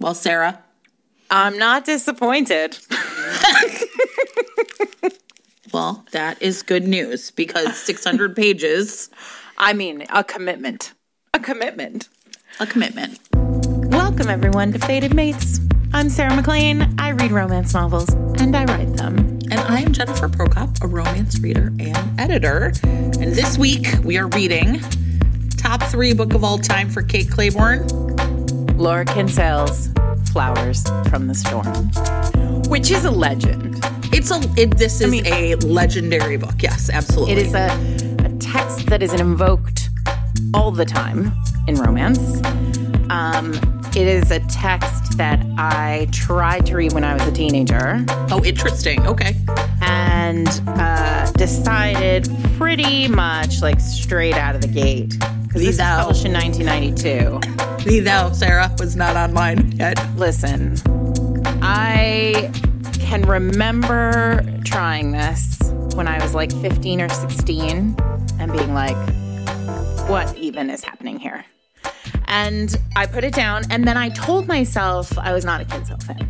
Well, Sarah, I'm not disappointed. well, that is good news because 600 pages, I mean, a commitment. A commitment. a commitment. Welcome, everyone, to Fated Mates. I'm Sarah MacLean. I read romance novels and I write them. And I am Jennifer Prokop, a romance reader and editor. And this week we are reading top three book of all time for Kate Clayborn. Laura Kinsale's Flowers from the Storm, which is a legend. It's a it, this is mean- a legendary book. Yes, absolutely. It is a, a text that is invoked all the time in romance. Um, it is a text that I tried to read when I was a teenager oh, interesting. Okay. and uh, decided pretty much like straight out of the gate. Because this was published in 1992. The thou, Sarah, was not online yet. Listen, I can remember trying this when I was like 15 or 16 and being like, what even is happening here? And I put it down, and then I told myself I was not a Kinsale fan.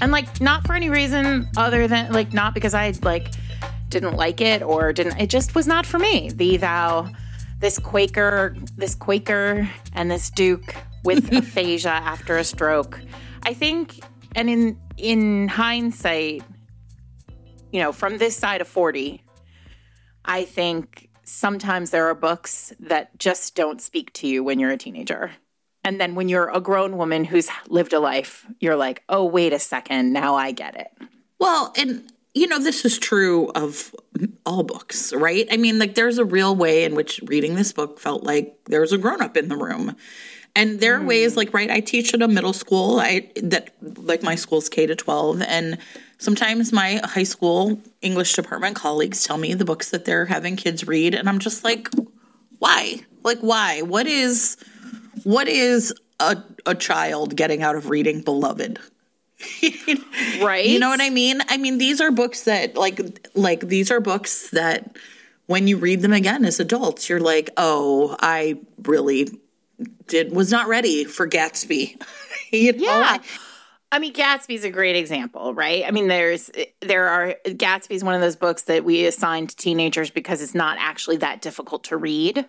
And like, not for any reason other than like, not because I like didn't like it or didn't, it just was not for me. The thou, this Quaker, this Quaker, and this Duke with aphasia after a stroke. I think, and in in hindsight, you know, from this side of forty, I think sometimes there are books that just don't speak to you when you're a teenager. And then when you're a grown woman who's lived a life, you're like, oh, wait a second, now I get it. Well, and you know, this is true of all books, right? I mean, like there's a real way in which reading this book felt like there was a grown up in the room. And there are ways hmm. like right, I teach at a middle school. I that like my school's K to 12 and sometimes my high school English department colleagues tell me the books that they're having kids read and I'm just like why? Like why? What is what is a a child getting out of reading Beloved? Right? You know what I mean? I mean, these are books that like like these are books that when you read them again as adults, you're like, "Oh, I really did was not ready for Gatsby." you know? Yeah. I mean, Gatsby's a great example, right? I mean, there's there are Gatsby's one of those books that we assign to teenagers because it's not actually that difficult to read.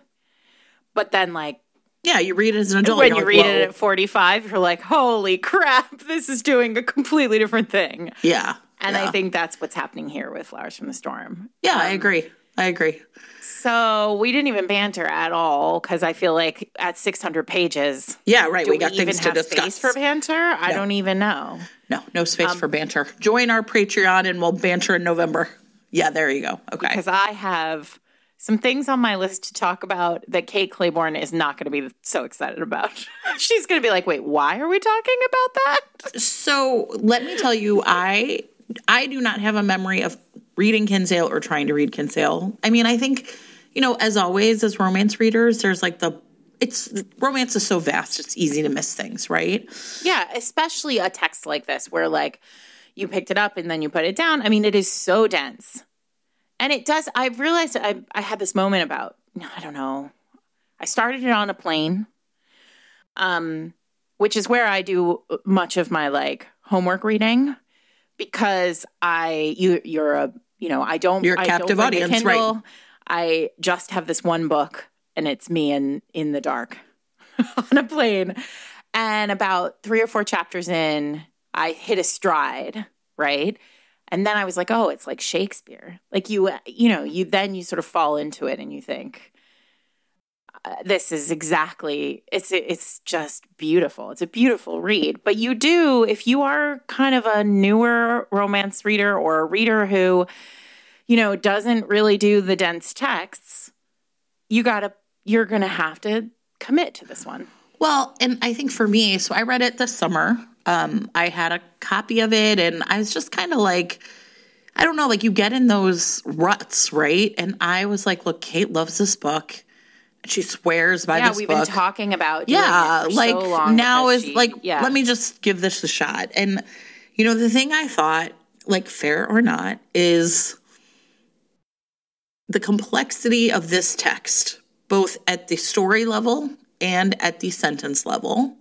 But then, like Yeah, you read it as an adult. when you're like, read it at 45, you're like, "Holy crap, this is doing a completely different thing." yeah, And yeah. I think that's what's happening here with Flowers from the Storm. yeah, I agree. I agree. So we didn't even banter at all because I feel like at 600 pages, Yeah, right. we got things to discuss. space for banter? I don't even know. no, no space Um, for banter. Join our Patreon and we'll banter in November. Yeah, there you go. Okay. because I have some things on my list to talk about that Kate Clayborn is not going to be so excited about. She's going to be like, "Wait, why are we talking about that?" So let me tell you, I I do not have a memory of reading Kinsale or trying to read Kinsale. I mean, I think, you know, as always, as romance readers, there's like the it's romance is so vast, it's easy to miss things, right? Yeah, especially a text like this where like you picked it up and then you put it down. I mean, it is so dense. And it does I've realized I I had this moment about I don't know. I started it on a plane. Um which is where I do much of my like homework reading because I you you're a you know, I don't You're a I don't captive a audience, right. I just have this one book and it's me in in the dark on a plane. And about three or four chapters in, I hit a stride, right? And then I was like, oh, it's like Shakespeare. Like you, you know, you then you sort of fall into it and you think, uh, this is exactly it's it's just beautiful. It's a beautiful read. But you do if you are kind of a newer romance reader or a reader who, you know, doesn't really do the dense texts, you got to you're to have to commit to this one. Well, and I think for me, so I read it this summer. Um, I had a copy of it, and I was just kind of like, I don't know, like you get in those ruts, right? And I was like, look, Kate loves this book. She swears by yeah, this book. Yeah, we've been talking about yeah it for like so long now is she- like yeah. let me just give this a shot and you know the thing i thought like fair or not is the complexity of this text both at the story level and at the sentence level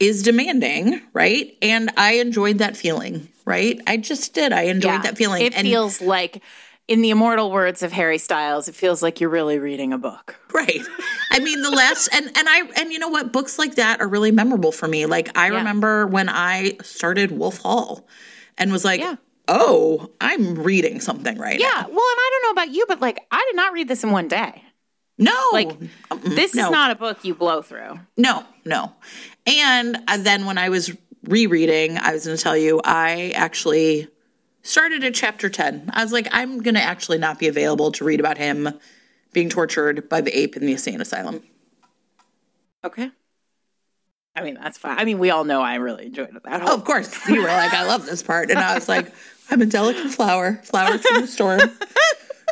is demanding, right? And I enjoyed that feeling, right? I just did. I enjoyed Yeah. that feeling. It and feels like, in the immortal words of Harry Styles, it feels like you're really reading a book. right. I mean, the last and and I and you know what? Books like that are really memorable for me. Like I Yeah. remember when I started Wolf Hall and was like, Yeah. "Oh, I'm reading something right Yeah. now." Yeah. Well, and I don't know about you, but like, I did not read this in one day. No, Like, This no. is not a book you blow through. No, no. And uh, then when I was rereading, I was going to tell you, I actually started at chapter 10. I was like, I'm going to actually not be available to read about him being tortured by the ape in the insane asylum. Okay. I mean, that's fine. I mean, we all know I really enjoyed it. That Oh, of course. You were like, I love this part. And I was like, I'm a delicate flower, flower from the storm.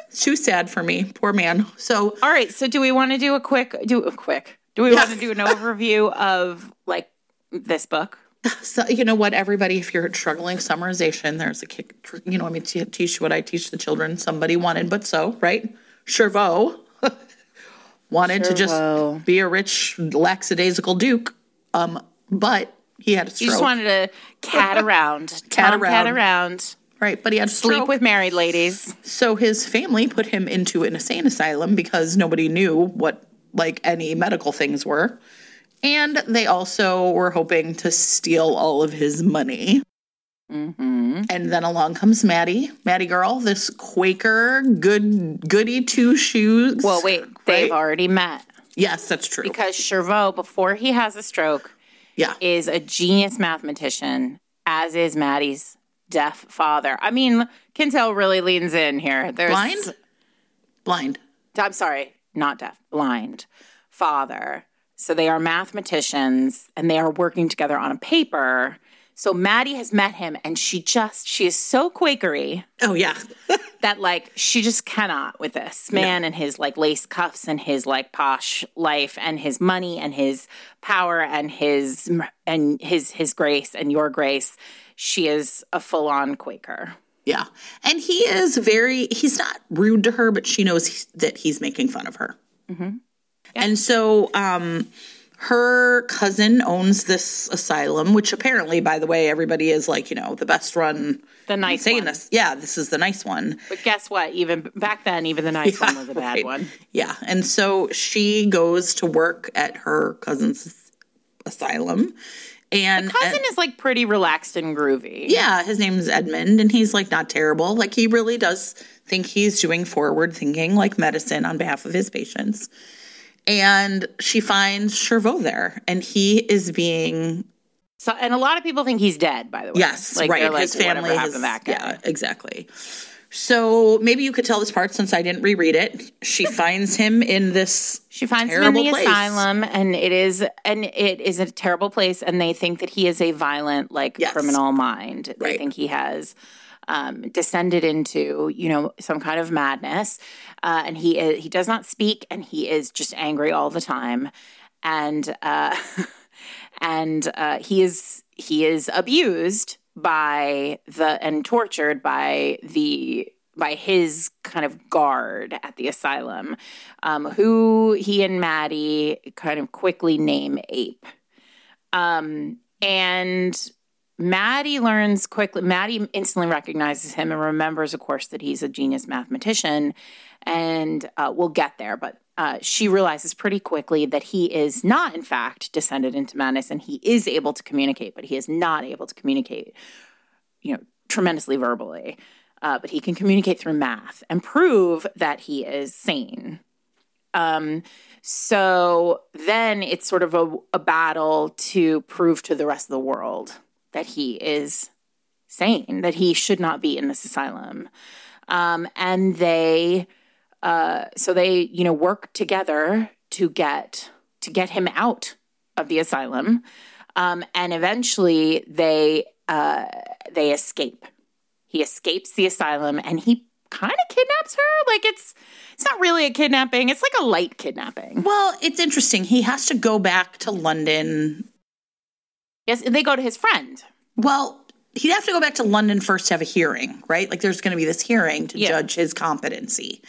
It's too sad for me. Poor man. So, All right. So, do we want to do a quick? Do a quick? Do we want to do an overview of like this book? so, you know what, everybody, if you're struggling summarization, there's a kick, you know, I mean, te- teach what I teach the children. Somebody wanted, but so, right? Jervaulx wanted to just be a rich, lackadaisical duke. Um, but he had a You stroke. just wanted to cat around, cat around. cat around, right, but he had a sleep stroke. with married ladies. So his family put him into an insane asylum because nobody knew what like any medical things were. And they also were hoping to steal all of his money. Mm-hmm. And then along comes Maddie, Maddie girl, this Quaker good goody two shoes. Well, wait, they've Right? already met yes, that's true. because Jervaulx, before he has a stroke, yeah, is a genius mathematician, as is Maddie's deaf father. I mean, Kinsale really leans in here. There's blind, blind. I'm sorry, not deaf, blind father. So they are mathematicians and they are working together on a paper. So Maddie has met him and she just, she is so Quakery Oh yeah, that like she just cannot with this man and his like lace cuffs and his like posh life and his money and his power and his and his his grace and your grace. She is a full on Quaker. Yeah. And he is very. He's not rude to her, but she knows that he's making fun of her. And so, um, her cousin owns this asylum, which apparently, by the way, everybody is like, you know, the best run. The nice saying one. this. Yeah, this is the nice one. But guess what? Even back then, even the nice one was a bad right. one. Yeah. And so she goes to work at her cousin's asylum. And Cousin uh, is like pretty relaxed and groovy. Yeah, his name's Edmund, and he's like not terrible. Like he really does think he's doing forward thinking, like medicine on behalf of his patients. And she finds Jervaulx there, and he is being So, and a lot of people think he's dead. By the way, yes, like, right. like, his family whatever has that guy? yeah, exactly. So maybe you could tell this part since I didn't reread it. She finds him in this She finds him in the place. asylum, and it is and it is a terrible place, and they think that he is a violent, like Yes. criminal mind. They Right. think he has um, descended into, you know, some kind of madness, uh, and he is, he does not speak, and he is just angry all the time, and uh, and uh, he is he is abused by the and tortured by the by his kind of guard at the asylum, um, who he and Maddie kind of quickly name Ape. Um, and Maddie learns quickly, Maddie instantly recognizes him and remembers, of course, that he's a genius mathematician. And uh, we'll get there, but uh, she realizes pretty quickly that he is not, in fact, descended into madness and he is able to communicate, but he is not able to communicate, you know, tremendously verbally. Uh, but he can communicate through math and prove that he is sane. Um, so then it's sort of a, a battle to prove to the rest of the world that he is sane, that he should not be in this asylum. Um, and they, uh, so they, you know, work together to get to get him out of the asylum, um, and eventually they uh, they escape. He escapes the asylum, and he kind of kidnaps her. Like it's it's not really a kidnapping; it's like a light kidnapping. Well, it's interesting. He has to go back to London. Yes, they go to his friend. Well, he'd have to go back to London first to have a hearing, right? Like there's going to be this hearing to Yeah. judge his competency.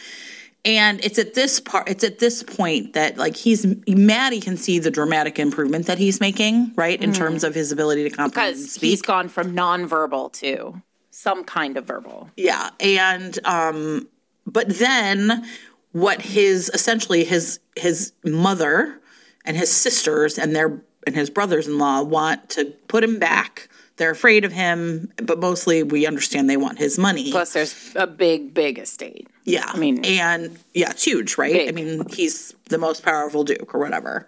And it's at this part, it's at this point that like he's Maddie can see the dramatic improvement that he's making, right, in terms of his ability to comprehend and Because speak. he's gone from nonverbal to some kind of verbal. Yeah, and um, but then what his essentially his his mother and his sisters and their and his brothers-in-law want to put him back. They're afraid of him, but mostly we understand they want his money. Plus, there's a big, big estate. yeah, I mean- and yeah, it's huge, right? Big. I mean, he's the most powerful duke or whatever.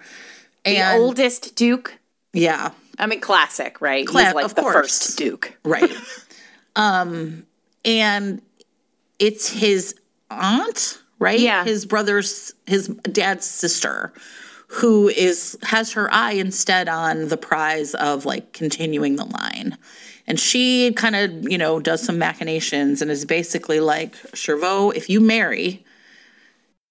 The oldest Duke. yeah, I mean, classic, right? Cla- He's like of the course. first Duke. right. um, and it's his aunt, right? Yeah. his brother's, his dad's sister, who is has her eye instead on the prize of like continuing the line. And she kind of, you know, does some machinations and is basically like, Jervaulx, if you marry,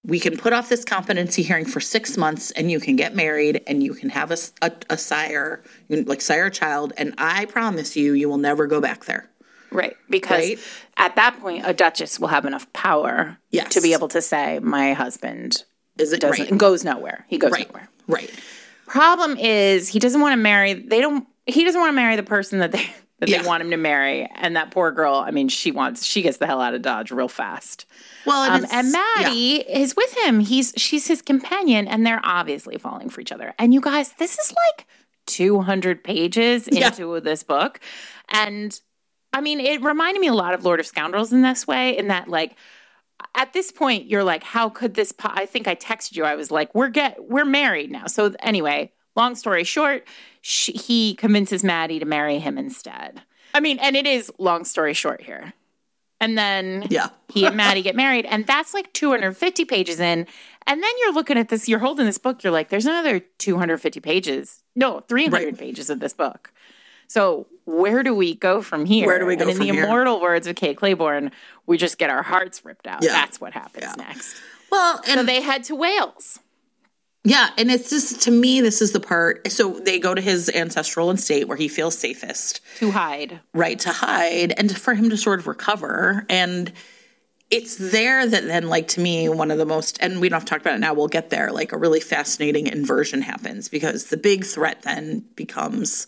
we can put off this competency hearing for six months and you can get married and you can have a, sire, you can, like sire a child. And I promise you, you will never go back there. Right. Because Right. at that point, a duchess will have enough power Yes. to be able to say, my husband Is it doesn't right? goes nowhere. He goes Right. nowhere. Right. Problem is he doesn't want to marry they don't he doesn't want to marry the person that they that Yeah. they want him to marry. And that poor girl, I mean, she wants she gets the hell out of Dodge real fast. Well, and, Um, and yeah. Maddie is with him. He's she's his companion, and they're obviously falling for each other. And you guys, this is like 200 pages Yeah. into this book, and I mean, it reminded me a lot of Lord of Scoundrels in this way, in that like at this point you're like, how could this? Po-? I think I texted you. I was like, we're get we're married now. So anyway, long story short, she, he convinces Maddie to marry him instead. I mean, and it is long story short here. And then Yeah. he and Maddie get married, and that's like 250 pages in. And then you're looking at this, you're holding this book, you're like, there's another 250 pages. No, 300 Right. pages of this book. So where do we go from here? Where do we go And in the here? immortal words of Kate Clayborn, we just get our hearts ripped out. Yeah. That's what happens Yeah. next. Well, and So they head to Wales. yeah, and it's just to me, this is the part. So they go to his ancestral estate where he feels safest. to hide. right to hide and for him to sort of recover and it's there that then like to me one of the most and we don't have to talk about it now we'll get there like a really fascinating inversion happens because the big threat then becomes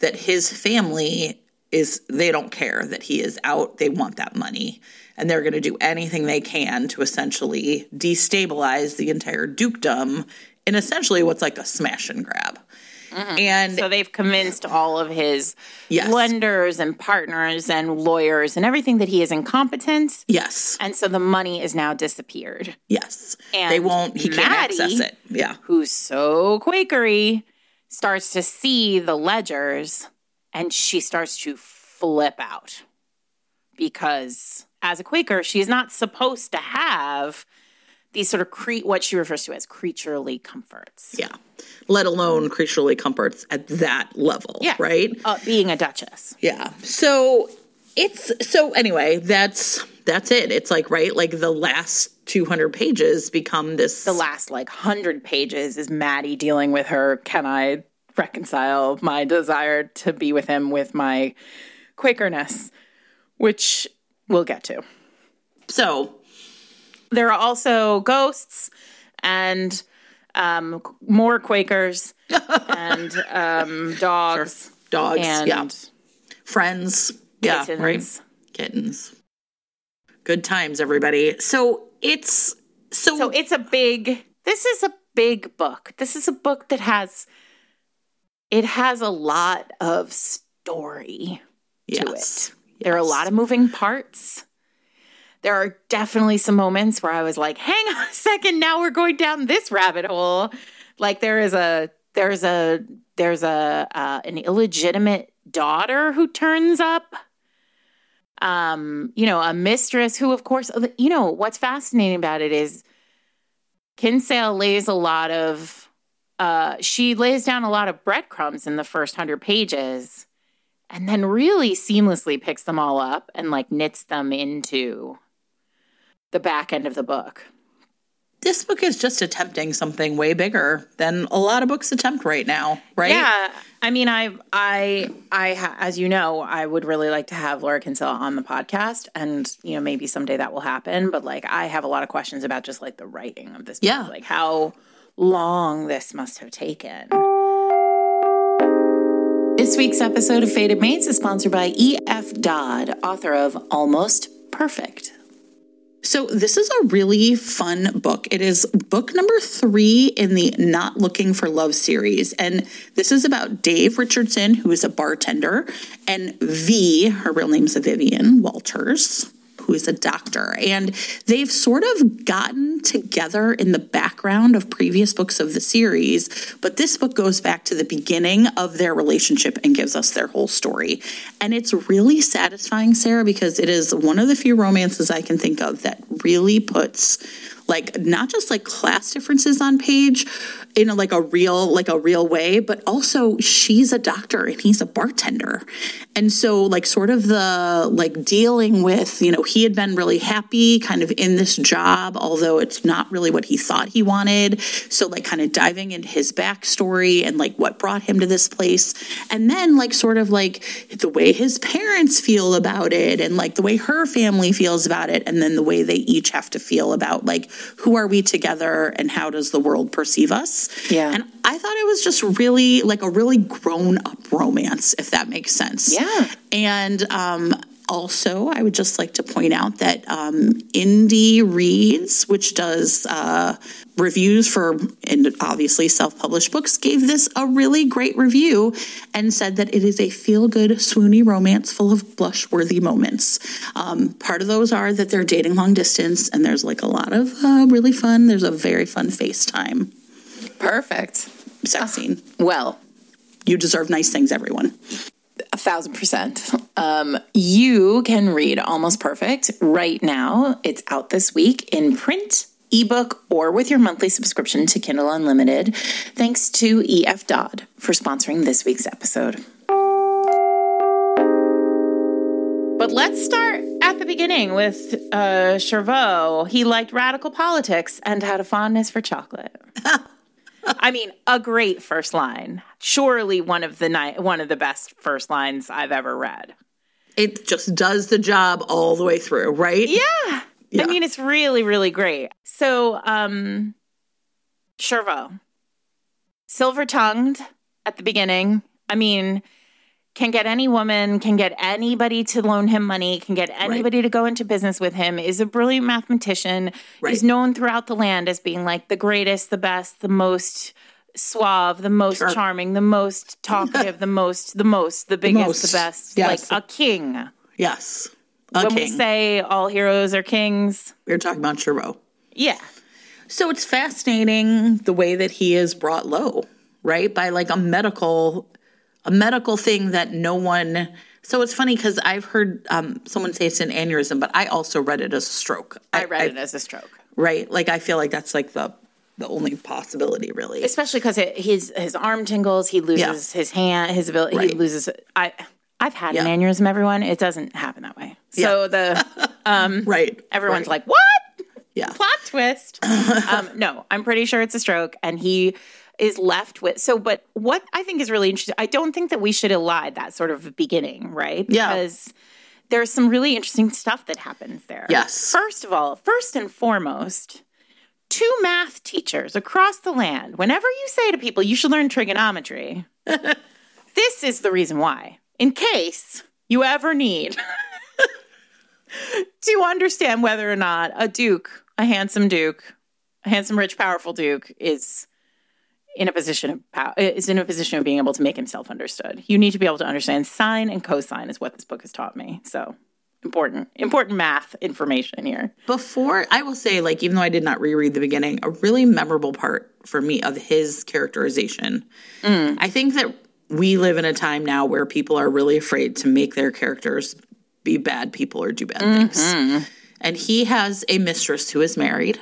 that his family is they don't care that he is out they want that money and they're going to do anything they can to essentially destabilize the entire dukedom in essentially what's like a smash and grab mm-hmm. and So they've convinced all of his Yes. lenders and partners and lawyers and everything that he is incompetent. yes And so the money is now disappeared. Yes. And they won't, he can't access it. Yeah. who's so Quakery, starts to see the ledgers and she starts to flip out. Because as a Quaker, she is not supposed to have these sort of cre- what she refers to as creaturely comforts. Yeah. Let alone creaturely comforts at that level. Yeah. Right. Uh, being a duchess. Yeah. So it's, so anyway, that's, that's it. It's like, right. Like the last 200 pages become this. The last like hundred pages is Maddie dealing with her. Can I reconcile my desire to be with him with my Quakerness, which we'll get to. so There are also ghosts and um, more Quakers and um, dogs dogs. and yeah. Friends. Yeah. kittens. Right. Kittens. Good times, everybody. So it's, so, So it's a big. This is a big book. This is a book that has. It has a lot of story to yes. it. There are a lot of moving parts. There are definitely some moments where I was like, "Hang on a second, now we're going down this rabbit hole." Like there is a there's a there's a uh, an illegitimate daughter who turns up. Um, you know, a mistress who, of course, you know what's fascinating about it is Kinsale lays a lot of uh, she lays down a lot of breadcrumbs in the first hundred pages and then really seamlessly picks them all up and like knits them into the back end of the book. this book is just attempting something way bigger than a lot of books attempt right now, right? Yeah, I mean, I, I, I, as you know, I would really like to have Laura Kinsale on the podcast, and you know, maybe someday that will happen. But like, I have a lot of questions about just like the writing of this. Book, Yeah. like how long this must have taken. This week's episode of Fated Mates is sponsored by E.F. Dodd, author of Almost Perfect. So, this is a really fun book. It is book number three in the Not Looking for Love series. And this is about Dave Richardson, who is a bartender, and V, her real name's Vivian Walters, who is a doctor. And they've sort of gotten together in the background of previous books of the series. But this book goes back to the beginning of their relationship and gives us their whole story. And it's really satisfying, Sarah, because it is one of the few romances I can think of that really puts like not just like class differences on page in a, like a real like a real way but also she's a doctor and he's a bartender. And so like sort of the like dealing with you know he had been really happy kind of in this job although it's not really what he thought he wanted. So like kind of diving into his backstory and like what brought him to this place. And then like sort of like the way his parents feel about it and like the way her family feels about it and then the way they each have to feel about like who are we together and how does the world perceive us Yeah. and i thought it was just really like a really grown up romance if that makes sense Yeah. and um also, I would just like to point out that um, Indie Reads, which does uh, reviews for and obviously self published books, gave this a really great review and said that it is a feel good, swoony romance full of blush worthy moments. Um, part of those are that they're dating long distance, and there's like a lot of uh, really fun, there's a very fun FaceTime Perfect. sex scene. Well, You deserve nice things, everyone. Thousand percent. Um, you can read Almost Perfect right now. It's out this week in print, ebook, or with your monthly subscription to Kindle Unlimited. Thanks to EF Dodd for sponsoring this week's episode. But let's start at the beginning with uh. He liked radical politics and had a fondness for chocolate. I mean, a great first line. Surely one of the ni- one of the best first lines I've ever read. It just does the job all the way through, right? Yeah. Yeah. I mean, it's really, really great. So, um, Jervaulx, silver tongued at the beginning. I mean, can get any woman, can get anybody to loan him money, can get anybody to go into business with him, is a brilliant mathematician, Right. is known throughout the land as being like the greatest, the best, the most suave, the most Sure. charming, the most talkative, the most, the most, the biggest, most. the best, Yes. like a king. Yes. A when we king. say all heroes are kings, we are talking about Jervaulx. yeah. So it's fascinating the way that he is brought low, right? By like a medical, a medical thing that no one. So it's funny because I've heard um, someone say it's an aneurysm, but I also read it as a stroke. I read it as a stroke, right. Like I feel like that's like the the only possibility, really. especially because his his arm tingles. He loses his hand, his ability. He loses. I I've had Yeah. an aneurysm. Everyone, it doesn't happen that way. So the right. everyone's right. like, what? yeah. Plot twist. um, no, I'm pretty sure it's a stroke, and he is left with. So, but what I think is really interesting, I don't think that we should elide that sort of beginning, right? Yeah. Because there's some really interesting stuff that happens there. Yes. First of all, first and foremost, two math teachers across the land, whenever you say to people, you should learn trigonometry, this is the reason why. In case you ever need to understand whether or not a duke, a handsome duke, a handsome, rich, powerful duke is in a position of power, is in a position of being able to make himself understood. You need to be able to understand sine and cosine is what this book has taught me. So important, important math information here. Before I will say, like, even though I did not reread the beginning, a really memorable part for me of his characterization. Mm. I think that we live in a time now where people are really afraid to make their characters be bad people or do bad mm-hmm. things. And he has a mistress who is married.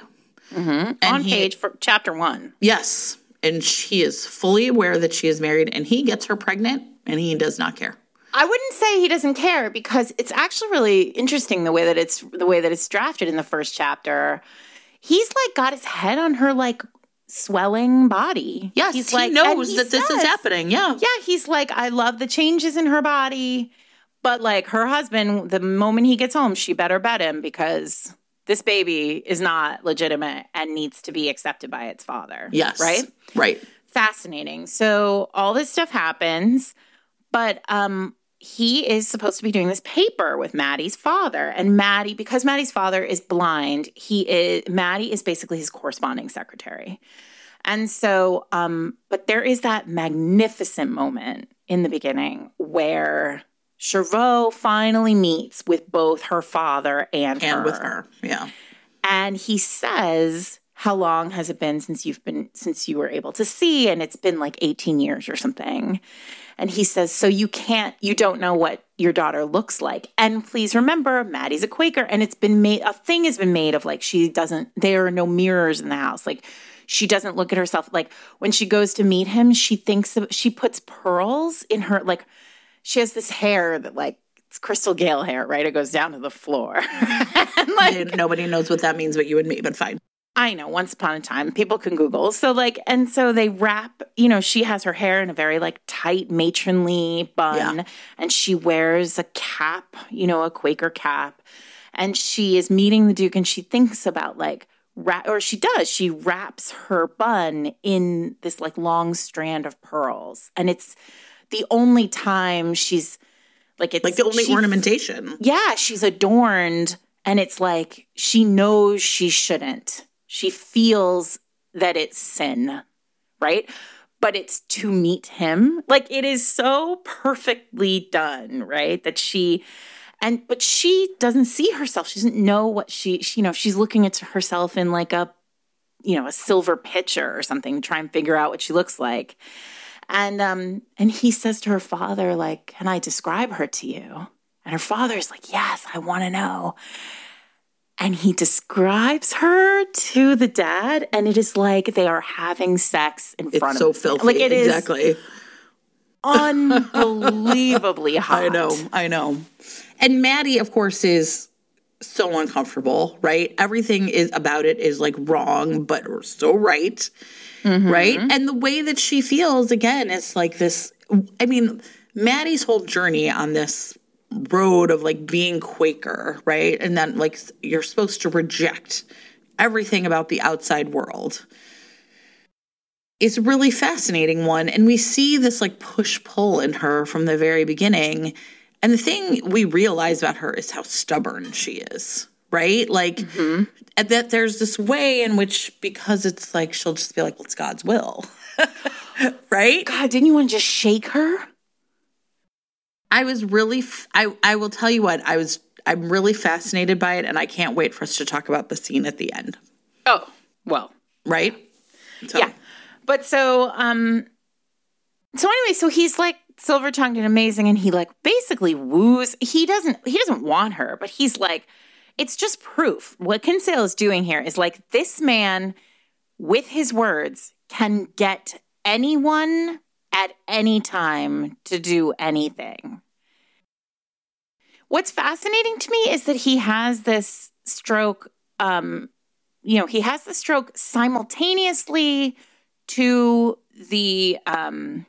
Mm-hmm. And On he- page for chapter one. Yes. And she is fully aware that she is married, and he gets her pregnant, and he does not care. I wouldn't say he doesn't care because it's actually really interesting the way that it's the way that it's drafted in the first chapter he's like got his head on her like swelling body. Yes, he's he like, knows he that this is happening. Yeah. Yeah, he's like, I love the changes in her body. But like her husband, the moment he gets home, she better bet him because this baby is not legitimate and needs to be accepted by its father. Yes. Right? Right. Fascinating. So all this stuff happens, but um he is supposed to be doing this paper with Maddie's father. And Maddie, because Maddie's father is blind, he is Maddie is basically his corresponding secretary. And so, um, but there is that magnificent moment in the beginning where Jervaulx finally meets with both her father and, her. And her. with her. Yeah. And he says, How long has it been since you've been since you were able to see? And it's been like 18 years or something. And he says, So you can't, you don't know what your daughter looks like. And please remember, Maddie's a Quaker, and it's been made, a thing has been made of like, she doesn't, there are no mirrors in the house. Like, she doesn't look at herself. Like, when she goes to meet him, she thinks of, she puts pearls in her, like, she has this hair that, like, it's Crystal Gayle hair, right? It goes down to the floor. and like, Nobody knows what that means but you and me, but fine. I know, once upon a time, people can Google. So, like, and so they wrap, you know, she has her hair in a very, like, tight, matronly bun, Yeah. and she wears a cap, you know, a Quaker cap. And she is meeting the Duke, and she thinks about, like, wrap, or she does, she wraps her bun in this, like, long strand of pearls. And it's the only time she's, like, it's Like the only ornamentation. yeah, she's adorned and it's like she knows she shouldn't. She feels that it's sin, right? But it's to meet him. Like it is so perfectly done, right? That she and but she doesn't see herself. She doesn't know what she, she you know, she's looking at herself in like a you know, a silver pitcher or something, try and figure out what she looks like. And um and he says to her father like, "Can I describe her to you?" And her father's like, Yes, I want to know. And he describes her to the dad, and it is like they are having sex in It's front so of filthy. Like it is exactly. unbelievably hot. I know, I know. And Maddie, of course, is so uncomfortable, right? Everything is about it is like wrong, but so right, Mm-hmm. right? And the way that she feels again is like this. I mean, Maddie's whole journey on this road of like being Quaker, right? And then like you're supposed to reject everything about the outside world. It's a really fascinating one. And we see this like push pull in her from the very beginning. And the thing we realize about her is how stubborn she is, right? Like, and that there's this way in which, because it's like, she'll just be like, well, it's God's will, right? God, didn't you want to just shake her? I was really, f- I, I will tell you what, I was, I'm really fascinated by it. And I can't wait for us to talk about the scene at the end, Oh, well, right? So, yeah. But so, um, so anyway, so he's like silver tongued and amazing, and he like basically woos. He doesn't. He doesn't want her, but he's like, it's just proof. What Kinsale is doing here is like this man, with his words, can get anyone at any time to do anything. What's fascinating to me is that he has this stroke. Um, you know, he has the stroke simultaneously to the um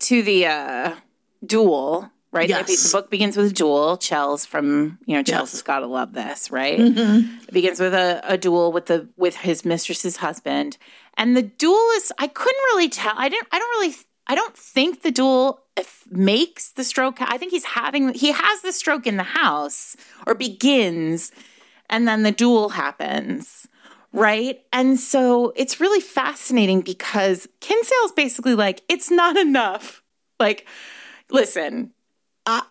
to the uh duel right? Yes. the, book begins with a duel. Chels from you know chels Yes. has got to love this right? Mhm. it begins with a, a duel with the with his mistress's husband. And the duel is i couldn't really tell. I didn't i don't really i don't think the duel if makes the stroke i think he's having he has the stroke in the house or begins and then the duel happens right? And so it's really fascinating because kinsale's basically like it's not enough. Like listen uh,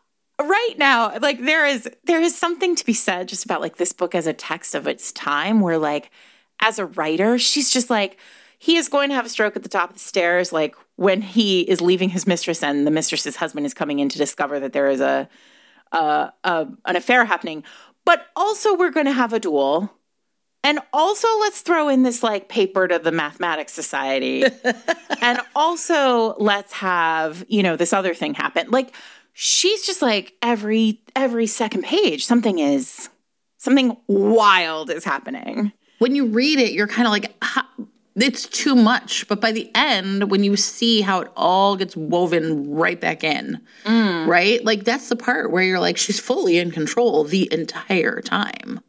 right now like there is there is something to be said just about like this book as a text of its time where like as a writer she's just like he is going to have a stroke at the top of the stairs like when he is leaving his mistress and the mistress's husband is coming in to discover that there is a, a, a an affair happening. But also we're going to have a duel. And also let's throw in this like paper to the mathematics society. And also let's have you know this other thing happen. Like she's just like every every second page something is something wild is happening. when you read it, you're kind of like, it's too much. But by the end, when you see how it all gets woven right back in, right? Like that's the part where you're like, she's fully in control the entire time.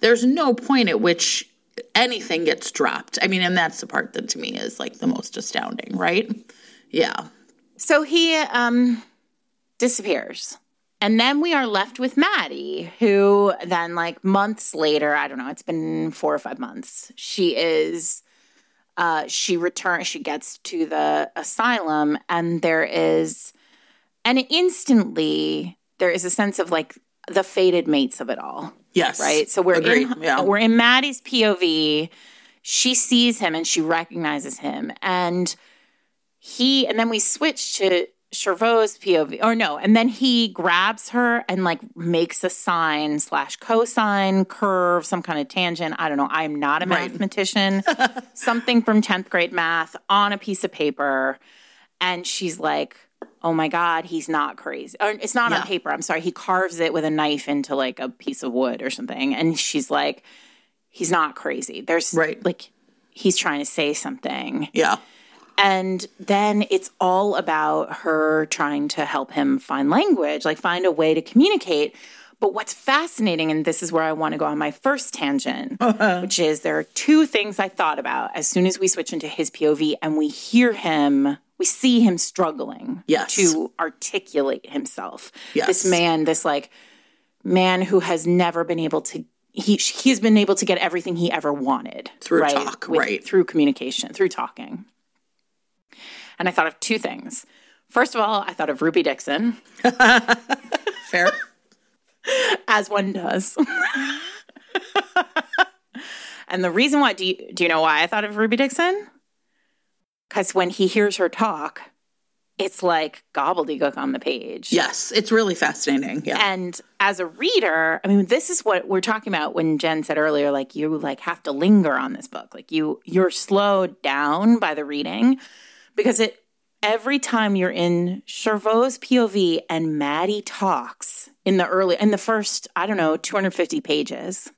There's no point at which anything gets dropped. I mean, and that's the part that to me is like the most astounding, right? Yeah. So he um disappears. And then we are left with Maddie, who then, like months later, I don't know, it's been four or five months. She is, uh, she returns, she gets to the asylum, and there is, and instantly there is a sense of like the fated mates of it all Yes. right? So we're Agreed. in Yeah. we're in Maddie's POV. She sees him and she recognizes him, and he and then we switch to Jervaulx's POV, or no, and then he grabs her and like makes a sine slash cosine curve, some kind of tangent. I don't know. I'm not a Right. mathematician. Something from tenth grade math on a piece of paper, and she's like. Oh my God, he's not crazy. Or it's not Yeah. on paper. I'm sorry. He carves it with a knife into like a piece of wood or something. And she's like, he's not crazy. There's Right. like, he's trying to say something. Yeah. And then it's all about her trying to help him find language, like find a way to communicate. But what's fascinating, and this is where I want to go on my first tangent, uh-huh. which is there are two things I thought about as soon as we switch into his POV and we hear him, we see him struggling Yes. to articulate himself. Yes. This man, this like man who has never been able to he he's been able to get everything he ever wanted Through right? talk, With- right. through communication through talking and i thought of two things first of all i thought of ruby dixon Fair. as one does and the reason why do you, do you know why i thought of ruby dixon because when he hears her talk it's like gobbledygook on the page yes. It's really fascinating. Yeah. And as a reader, I mean, this is what we're talking about when Jen said earlier, like you like have to linger on this book. Like you you're slowed down by the reading because it every time you're in Jervaulx's POV and Maddie talks in the early in the first, I don't know, 250 pages,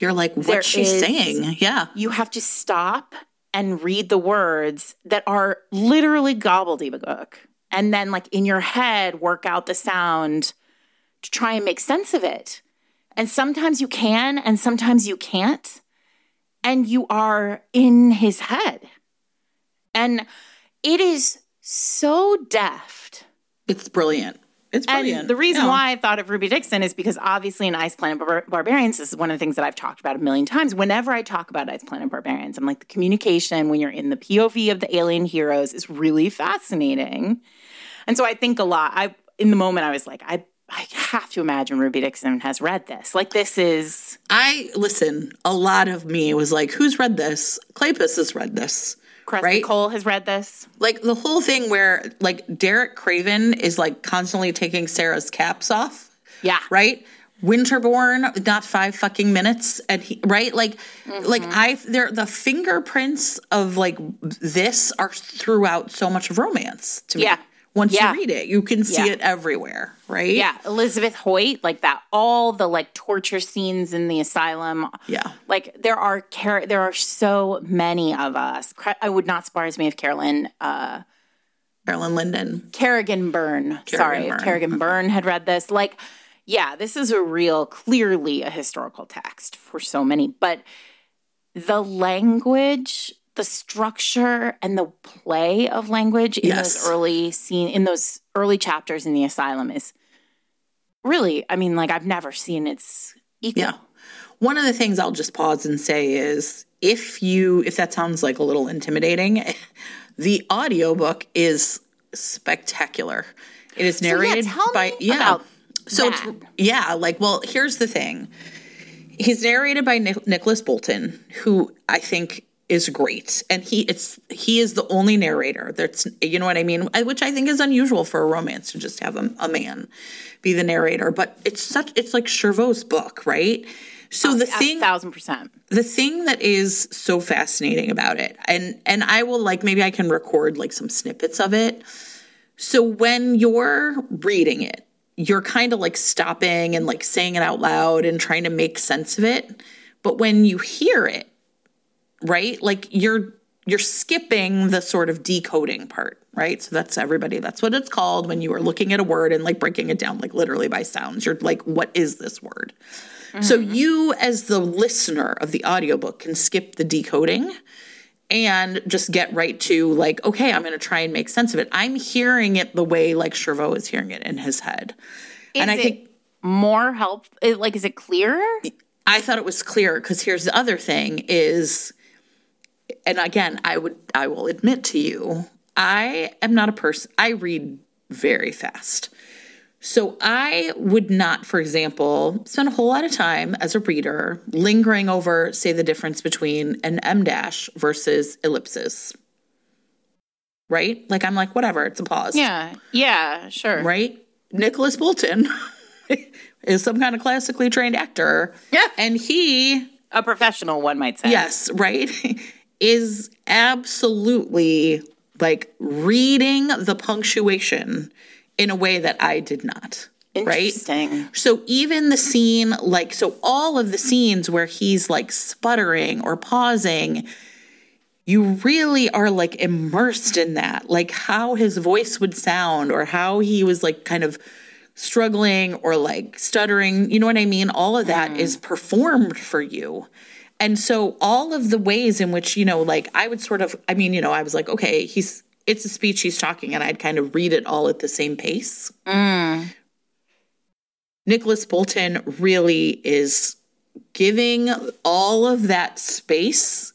You're like, what's she is- saying? Yeah. you have to stop and read the words that are literally gobbledygook. And then like in your head, work out the sound to try and make sense of it. And sometimes you can, and sometimes you can't. And you are in his head. And it is so deft. It's brilliant. It's brilliant. And the reason Yeah. why I thought of Ruby Dixon is because obviously in Ice Planet Bar- Barbarians, this is one of the things that I've talked about a million times. Whenever I talk about Ice Planet Barbarians, I'm like, the communication when you're in the POV of the alien heroes is really fascinating. And so I think a lot. I in the moment I was like, I I have to imagine Ruby Dixon has read this. Like this is I listen, a lot of me was like, who's read this? Kleypas has read this. Right. Cole has read this. Like the whole thing where like Derek Craven is like constantly taking Sarah's caps off, Yeah. right? Winterborne, not five fucking minutes, and he right like like Mm-hmm. I there the fingerprints of like this are throughout so much of romance to me. Yeah. Once Yeah. you read it, you can see Yeah. it everywhere, right? Yeah, Elizabeth Hoyt, like that, all the like torture scenes in the asylum. Yeah. like there are Car- there are so many of us. I would not surprise me if Carolyn uh, Carolyn Linden. Kerrigan Byrne, sorry, Kerrigan if Byrne. Kerrigan Byrne had read this. Like, yeah, this is a real, clearly a historical text for so many. But the language, the structure, and the play of language in Yes. those early scene in those early chapters in the asylum is really, I mean, like I've never seen its equal. Yeah. One of the things I'll just pause and say is if you if that sounds like a little intimidating, the audiobook is spectacular. It is yeah, narrated tell by me yeah. so that. it's yeah, like well, here's the thing. He's narrated by Nic- Nicholas Boulton, who I think is great, and he it's he is the only narrator. That's you know what I mean, which I think is unusual for a romance to just have a, a man be the narrator. But it's such it's like Jervaulx's book, right? So the A thing thousand percent. the thing that is so fascinating about it and and i will like maybe i can record like some snippets of it so when you're reading it you're kind of like stopping and like saying it out loud and trying to make sense of it. But when you hear it, right? Like you're you're skipping the sort of decoding part, right? So that's everybody. That's what it's called when you are looking at a word and like breaking it down like literally by sounds. You're like what is this word? Mm-hmm. So you as the listener of the audiobook can skip the decoding and just get right to like okay i'm going to try and make sense of it i'm hearing it the way like Jervaulx is hearing it in his head is and i think more help like is it clearer i thought it was clearer because here's the other thing is and again i would i will admit to you i am not a person i read very fast so I would not, for example, spend a whole lot of time as a reader lingering over, say, the difference between an em dash versus ellipsis. Right? Like I'm like, whatever, it's a pause. Yeah. Yeah, sure. Right? Nicholas Boulton is some kind of classically trained actor. Yeah. And he a professional, one might say. Yes, right? is absolutely like reading the punctuation in a way that I did not. Interesting. Right? So even the scene, like, so all of the scenes where he's like sputtering or pausing, you really are like immersed in that, like how his voice would sound or how he was like kind of struggling or like stuttering. You know what I mean? All of that mm. is performed for you. And so all of the ways in which, you know, like I would sort of, I mean, you know, I was like, okay, he's it's a speech he's talking, and I'd kind of read it all at the same pace. Mm. Nicholas Boulton really is giving all of that space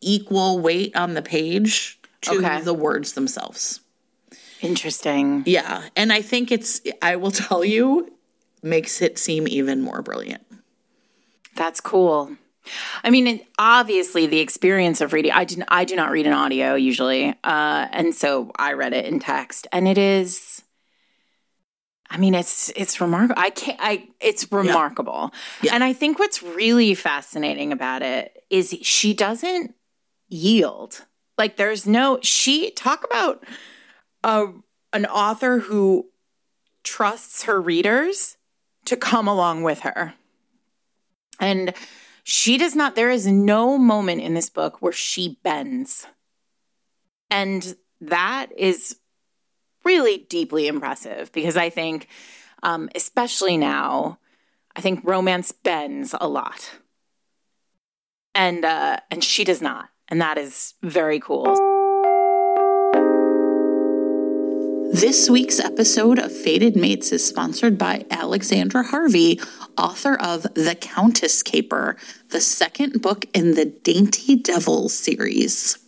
equal weight on the page to okay. the words themselves. Interesting. Yeah. And I think it's, I will tell you, makes it seem even more brilliant. That's cool. I mean, obviously, the experience of reading. I do. I do not read an audio usually, uh, and so I read it in text, and it is. I mean, it's it's remarkable. I can't. I it's remarkable, yeah. Yeah. and I think what's really fascinating about it is she doesn't yield. Like, there's no. She talk about a an author who trusts her readers to come along with her, and she does not, there is no moment in this book where she bends. And that is really deeply impressive because I think, um, especially now, I think romance bends a lot. And uh, and she does not. And that is very cool. This week's episode of Fated Mates is sponsored by Alexandra Harvey, author of The Countess Caper, the second book in the Dainty Devil series.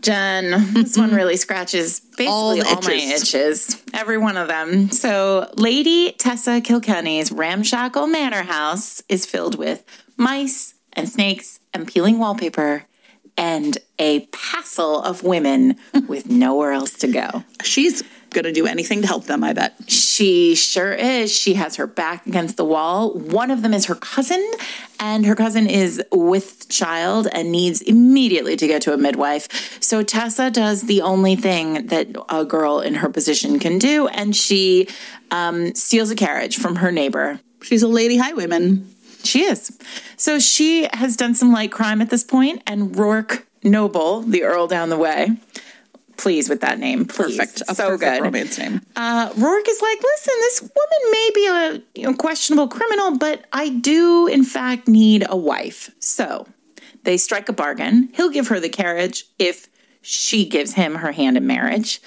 Jen, this one really scratches basically all, all my itches, every one of them. So, Lady Tessa Kilkenny's ramshackle manor house is filled with mice and snakes and peeling wallpaper and a passel of women with nowhere else to go. She's going to do anything to help them, I bet. She sure is. She has her back against the wall. One of them is her cousin, and her cousin is with child and needs immediately to get to a midwife. So Tessa does the only thing that a girl in her position can do, and she um, steals a carriage from her neighbor. She's a lady highwayman. She is. So she has done some light crime at this point, and Rourke Noble, the Earl down the way, pleased with that name. Please. Perfect. A so perfect good. romance name. Uh, Rourke is like, listen, this woman may be a you know, questionable criminal, but I do, in fact, need a wife. So they strike a bargain. He'll give her the carriage if she gives him her hand in marriage.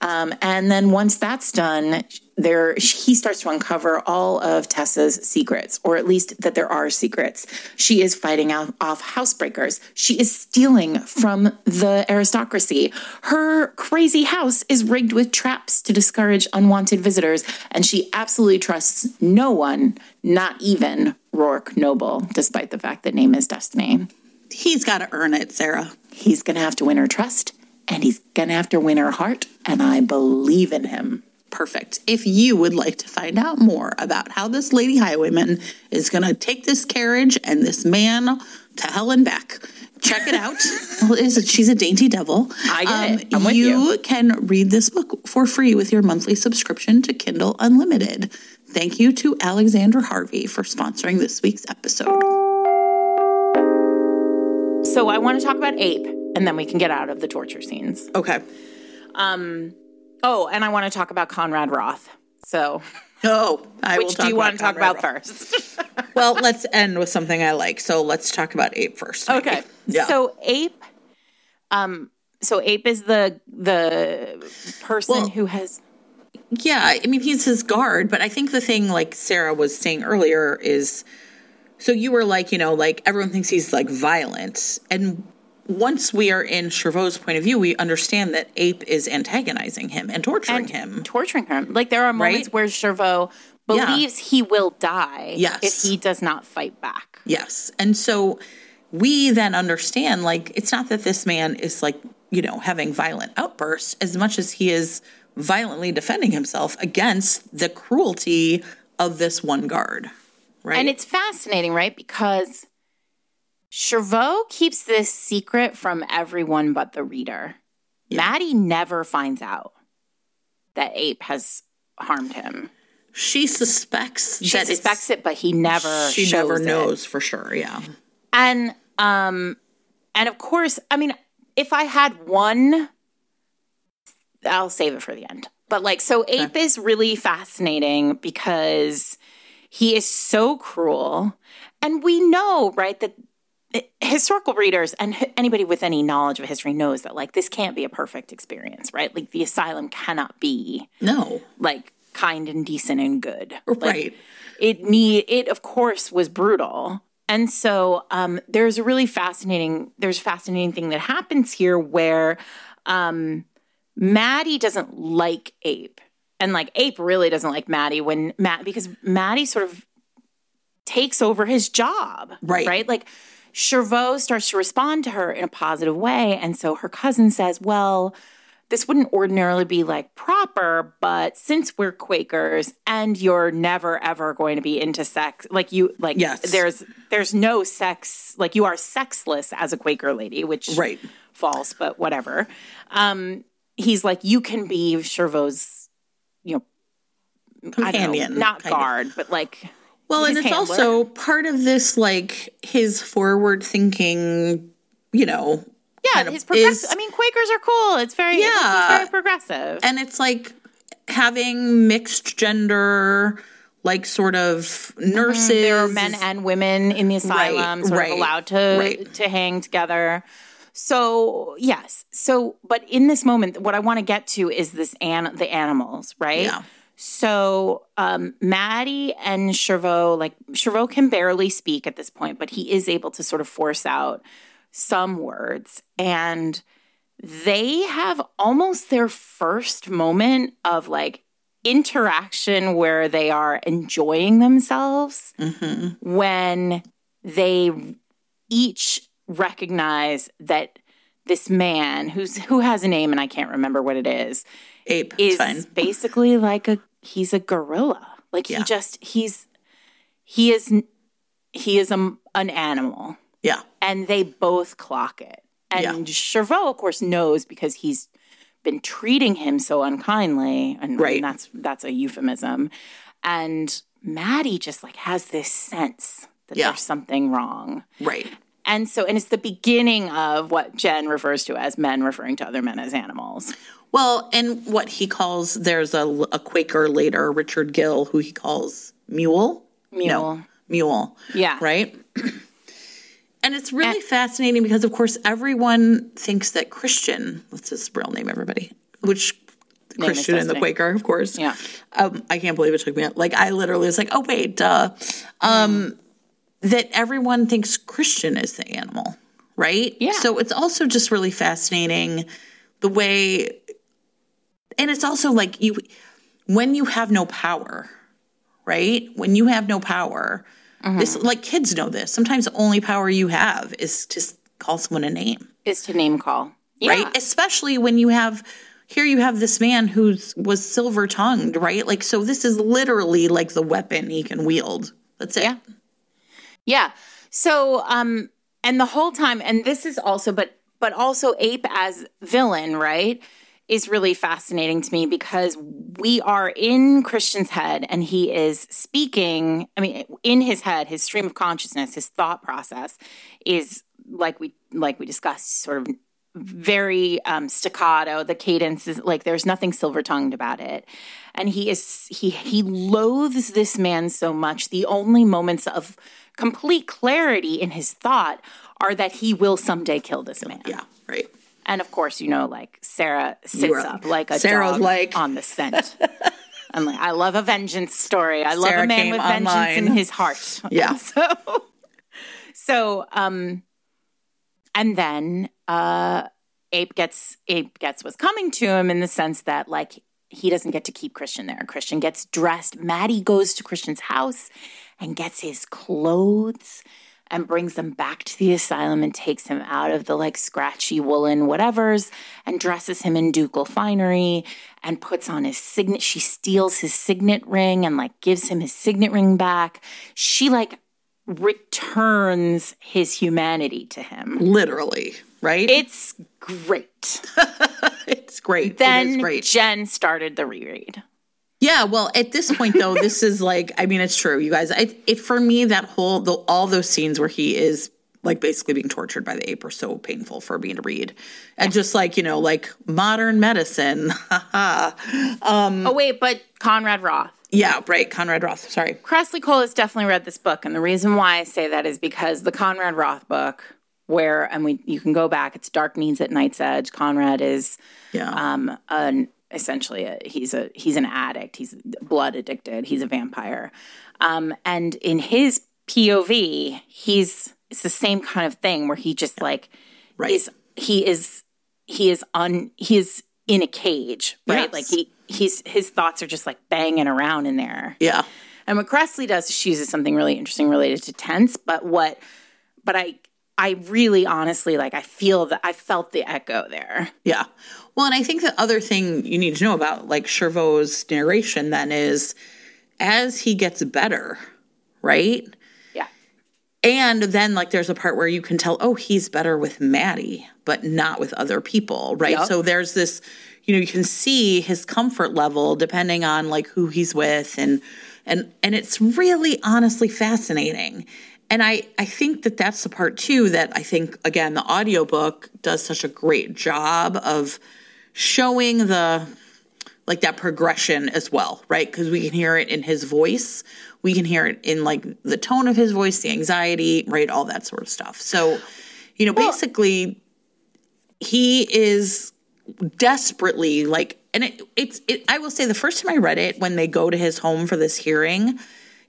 Um, and then once that's done, there he starts to uncover all of Tessa's secrets, or at least that there are secrets. She is fighting off housebreakers. She is stealing from the aristocracy. Her crazy house is rigged with traps to discourage unwanted visitors, and she absolutely trusts no one, not even Rourke Noble, despite the fact that name is destiny. He's got to earn it, Sarah. He's going to have to win her trust, and he's going to have to win her heart, and I believe in him perfect. If you would like to find out more about how this lady highwayman is going to take this carriage and this man to hell and back, check it out. She's a dainty devil. I get um, it. I'm you, you can read this book for free with your monthly subscription to Kindle Unlimited. Thank you to Alexandra Harvey for sponsoring this week's episode. So I want to talk about Ape, and then we can get out of the torture scenes. Okay. Um, oh, and I want to talk about Conrad Wroth. So, Oh, I will which do you want to talk about Wroth. first? Well, let's end with something I like. So let's talk about Ape first. maybe. Okay. Yeah. So Ape, um, so Ape is the the person Well- who has Yeah, I mean he's his guard, but I think the thing like Sarah was saying earlier is so you were like, you know, like everyone thinks he's like violent. And once we are in Jervaulx's point of view, we understand that Ape is antagonizing him and torturing and him. torturing him. Like there are moments Right? where Jervaulx Yeah. believes he will die Yes. if he does not fight back. Yes. And so we then understand like it's not that this man is like, you know, having violent outbursts as much as he is violently defending himself against the cruelty of this one guard. Right. And it's fascinating, right? Because Jervaulx keeps this secret from everyone but the reader. Maddie never finds out that Ape has harmed him. she suspects She suspects it, but he never she never it. knows for sure. Yeah. And um and of course, I mean, if I had one I'll save it for the end. But like so Ape is really fascinating because he is so cruel and we know, right, that historical readers and anybody with any knowledge of history knows that like this can't be a perfect experience, right? Like the asylum cannot be No. like kind and decent and good. Like, right. it need it of course was brutal and so um, there's a really fascinating there's a fascinating thing that happens here where um, maddie doesn't like ape and like ape really doesn't like maddie when matt because maddie sort of takes over his job Right. right like Jervaulx starts to respond to her in a positive way and so her cousin says well this wouldn't ordinarily be like proper, but since we're Quakers and you're never ever going to be into sex, like you like Yes. there's there's no sex like you are sexless as a Quaker lady, which Right. false, but whatever. Um he's like, you can be Jervaulx's, you know, I don't know, Companion, not kind of. guard, but like Well, and it's handler. also part of this, like his forward thinking, you know, yeah, his progressive. I mean, Quakers are cool. It's very Yeah. it's very progressive. and it's like having mixed gender, like sort of nurses. Mm-hmm. there are men and women in the asylum sort right, of allowed to right. to hang together so yes so but in this moment what i want to get to is this an the animals right Yeah. so um maddie and Jervaulx, like Jervaulx can barely speak at this point but he is able to sort of force out some words and they have almost their first moment of like interaction where they are enjoying themselves Mhm. when they each recognize that this man who's who has a name and I can't remember what it is Ape. Is basically like a he's a gorilla like Yeah. he just he's he is he is a, an animal Yeah. and they both clock it. And Yeah. Jervaulx, of course, knows because he's been treating him so unkindly, and Right. that's that's a euphemism. And Maddie just like has this sense that Yeah. there's something wrong. Right. And so, and it's the beginning of what Jen refers to as men referring to other men as animals. Well, and what he calls there's a, a Quaker later, Richard Gill, who he calls mule. Mule. No, mule. Yeah. Right. And it's really fascinating because, of course, everyone thinks that Christian, what's his real name, everybody? Which Christian and the Quaker, of course. Yeah. Um, I can't believe it took me. Like, I literally was like, oh, wait, duh. Um, that everyone thinks Christian is the animal, right? Yeah. So it's also just really fascinating the way, and it's also like you, when you have no power, right? When you have no power, mm-hmm. this like kids know this. Sometimes the only power you have is to call someone a name, Is to name call. Yeah. right? Especially when you have here you have this man who's was silver tongued, right? Like so this is literally like the weapon he can wield. That's it. Yeah. Yeah. So, um, and the whole time, and this is also, but but also Ape as villain, right? is really fascinating to me because we are in Christian's head and he is speaking. I mean, in his head, his stream of consciousness, his thought process is like we like we discussed, sort of very um, staccato. The cadence is like there's nothing silver tongued about it, and he is he he loathes this man so much. The only moments of complete clarity in his thought are that he will someday kill this man. Yeah, right. And of course, you know, like Sarah sits up like a Sarah's dog like- on the scent. I'm like, I love a vengeance story. I love Sarah a man with vengeance in his heart. Yeah. So, so, um, and then uh, Ape gets Ape gets what's coming to him in the sense that like he doesn't get to keep Christian there. Christian gets dressed. Maddie goes to Christian's house and gets his clothes and brings them back to the asylum and takes him out of the like scratchy woolen whatevers and dresses him in ducal finery and puts on his signet. She steals his signet ring and like gives him his signet ring back. She like returns his humanity to him. Literally, right? It's great. it's great. it Then great. Jen started the reread. Yeah, well, at this point though, this is like I mean, it's true, you guys. It, it for me that whole the, all those scenes where he is like basically being tortured by the ape are so painful for me to read, and just like you know, like modern medicine. Oh wait, but Conrad Wroth. yeah, right. Conrad Wroth. Sorry. Kresley Cole has definitely read this book, and the reason why I say that is because the Conrad Wroth book, where and we you can go back, it's Dark Needs at Night's Edge. Conrad is Yeah. um an essentially a, he's a he's an addict. He's blood addicted. He's a vampire, um, and in his POV, he's it's the same kind of thing where he just like Right. is he is he is on he is in a cage, right? Yes. Like he he's his thoughts are just like banging around in there. yeah. And what Kresley does she uses something really interesting related to tense, but what but I I really honestly like I feel that I felt the echo there. Yeah. Well, and I think the other thing you need to know about like Jervaulx's narration then is as he gets better, right? Yeah. And then like there's a part where you can tell, oh, he's better with Maddie, but not with other people, right? Yep. So there's this, you know, you can see his comfort level depending on like who he's with and and and it's really honestly fascinating. And I I think that that's the part too that I think again the audiobook does such a great job of showing the like that progression as well, right? Because we can hear it in his voice. We can hear it in like the tone of his voice, the anxiety, right? All that sort of stuff. So, you know, basically, he is desperately like, and it, it's, it, I will say the first time I read it, when they go to his home for this hearing,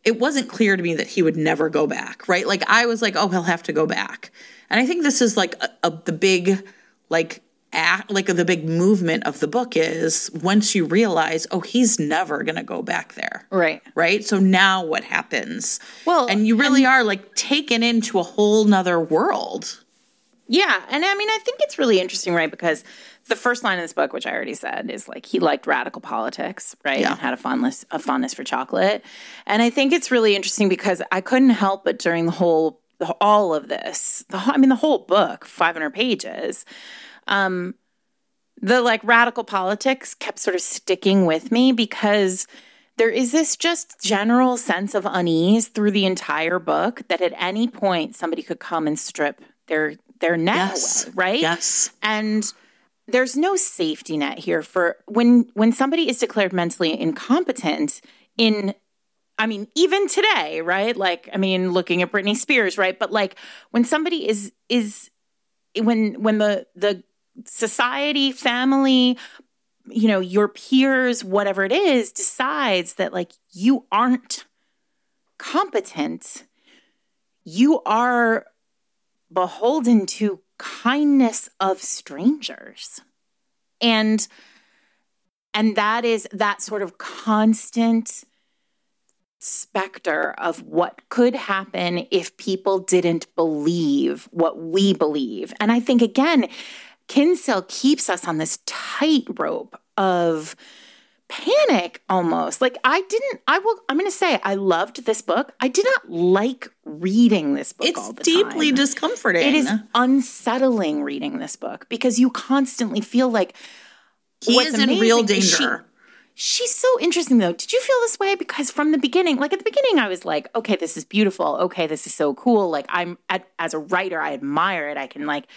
it wasn't clear to me that he would never go back, right? Like, I was like, oh, he'll have to go back. And I think this is like a, a, the big, like, act, like the big movement of the book is once you realize, oh, he's never going to go back there. Right. Right. So now what happens? Well, and you really are like taken into a whole nother world. Yeah, and I mean, I think it's really interesting, right? Because the first line of this book, which I already said, is like he liked radical politics, right? Yeah. And had a fondness a fondness for chocolate, and I think it's really interesting because I couldn't help but during the whole the, all of this, the I mean, the whole book, five hundred pages, um, the like radical politics kept sort of sticking with me because there is this just general sense of unease through the entire book that at any point somebody could come and strip their their neck Yes. away, right? Yes. And there's no safety net here for when when somebody is declared mentally incompetent in I mean, even today, right? Like, I mean, looking at Britney Spears, right? But like when somebody is is when when the the society, family, you know, your peers, whatever it is, decides that like you aren't competent, you are beholden to kindness of strangers. And and that is that sort of constant specter of what could happen if people didn't believe what we believe. And I think again, Kinsale keeps us on this tightrope of panic almost. Like I didn't I will I'm going to say I loved this book. I did not like reading this book It's deeply time. discomforting. It is unsettling reading this book because you constantly feel like he is in real amazing is she- danger. She's so interesting though. Did you feel this way? Because from the beginning, like at the beginning, I was like, okay, this is beautiful. Okay, this is so cool. Like I'm as a writer, I admire it. I can like,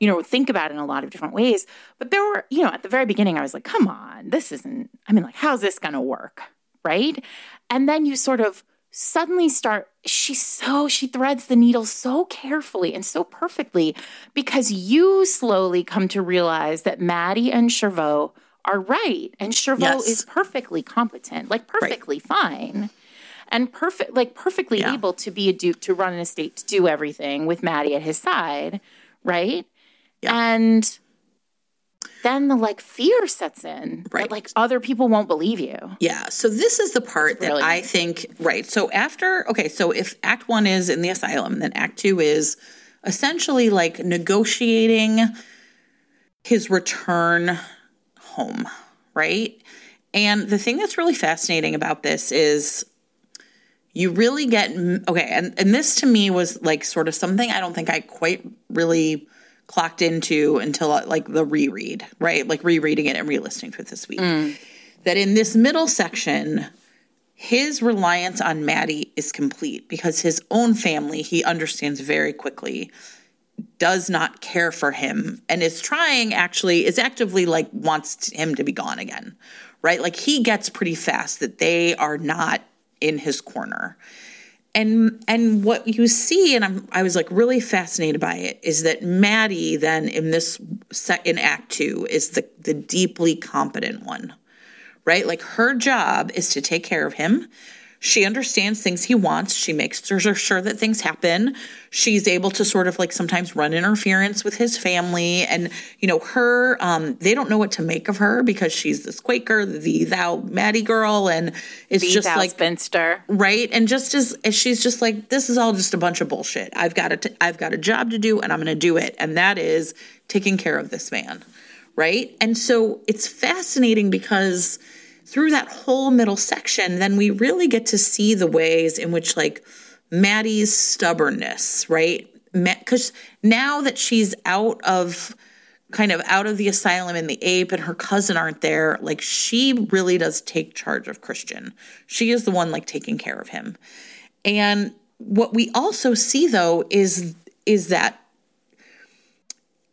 you know, think about it in a lot of different ways. But there were, you know, at the very beginning, I was like, come on, this isn't. I mean, like, how's this to work, right? And then you sort of suddenly start. She's so she threads the needle so carefully and so perfectly because you slowly come to realize that Maddie and Jervaulx are right. And Jervaulx Yes. is perfectly competent, like perfectly fine. And perfect like perfectly Yeah. able to be a duke, to run an estate, to do everything with Maddie at his side, right? Yeah. And then the like fear sets in. that, Right. like other people won't believe you. Yeah. So this is the part that I think, right. So after, okay, so if Act One is in the asylum, then Act Two is essentially like negotiating his return home, right? And the thing that's really fascinating about this is you really get okay and, and this to me was like sort of something i don't think i quite really clocked into until uh, like the reread right? Like rereading it and re-listening to it this week. That in this middle section his reliance on maddie is complete because his own family he understands very quickly does not care for him and is trying actually is actively like wants him to be gone again right? Like he gets pretty fast that they are not in his corner. And and what you see and I'm I was like really fascinated by it is that Maddie then in this set in act 2 is the the deeply competent one right? Like her job is to take care of him she understands things he wants. She makes sure sure that things happen. She's able to sort of like sometimes run interference with his family and you know her um they don't know what to make of her because she's this quaker the thou maddie girl and it's Be just like spinster. right? And just as, as she's just like this is all just a bunch of bullshit. I've got a t- i've got a job to do and i'm going to do it. And that is taking care of this man. Right? And so it's fascinating because through that whole middle section then we really get to see the ways in which like maddie's stubbornness right? Because now that she's out of kind of out of the asylum and the ape and her cousin aren't there like she really does take charge of christian. She is the one like taking care of him. And what we also see though is is that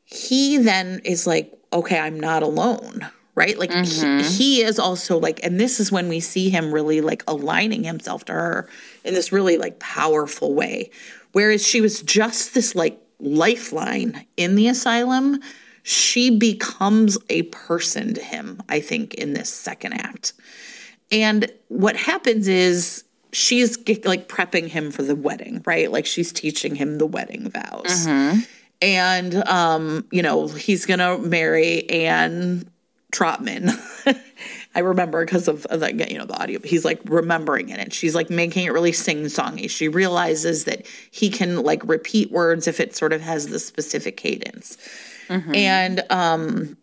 he then is like okay i'm not alone right? Like he, he is also like and this is when we see him really like aligning himself to her in this really like powerful way. Whereas she was just this like lifeline in the asylum she becomes a person to him i think in this second act. And what happens is she's like prepping him for the wedding, right? Like she's teaching him the wedding vows. And um, you know, he's going to marry Anne Trotman. I remember because of, of you know, the audio. He's like remembering it and she's like making it really sing-songy. She realizes that he can like repeat words if it sort of has the specific cadence. And um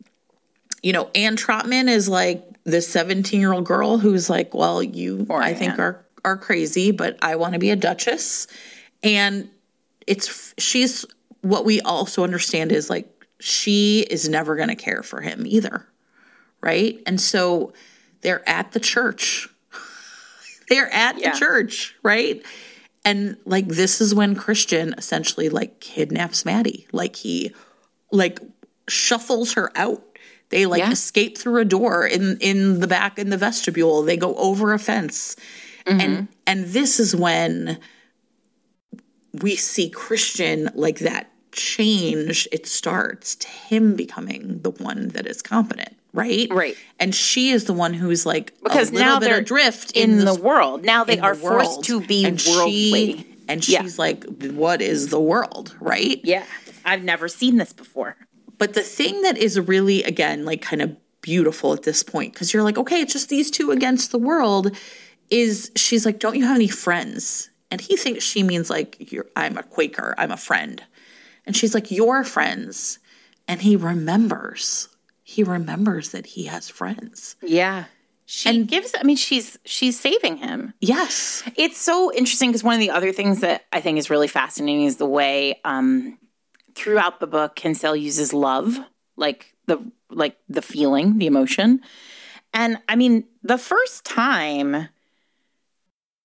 you know, Anne Trotman is like this 17 year old girl who's like, well, you, Poor I think are are crazy, but I want to be a duchess. And it's she's what we also understand is like she is never going to care for him either, right? And so they're at the church. they're at Yeah. the church, right? And like this is when Christian essentially like kidnaps Maddie. Like he like shuffles her out. They like Yeah. escape through a door in in the back in the vestibule. They go over a fence. Mm-hmm. And and this is when we see Christian like that change it starts to him becoming the one that is competent, right? Right. And she is the one who's like Because a little now bit they're adrift in, in, the this world. Now they are the forced to be and worldly. She, and Yeah. she's like, what is the world, right? yeah. I've never seen this before. But the thing that is really, again, like kind of beautiful at this point, because you're like, okay, it's just these two against the world, is she's like, don't you have any friends? And he thinks she means like, you're, I'm a Quaker, I'm a friend. And she's like, your friends. And he remembers, he remembers that he has friends. Yeah. She gives I mean she's she's saving him. Yes. It's so interesting because one of the other things that I think is really fascinating is the way um, throughout the book Kinsale uses love, like the like the feeling, the emotion. And I mean, the first time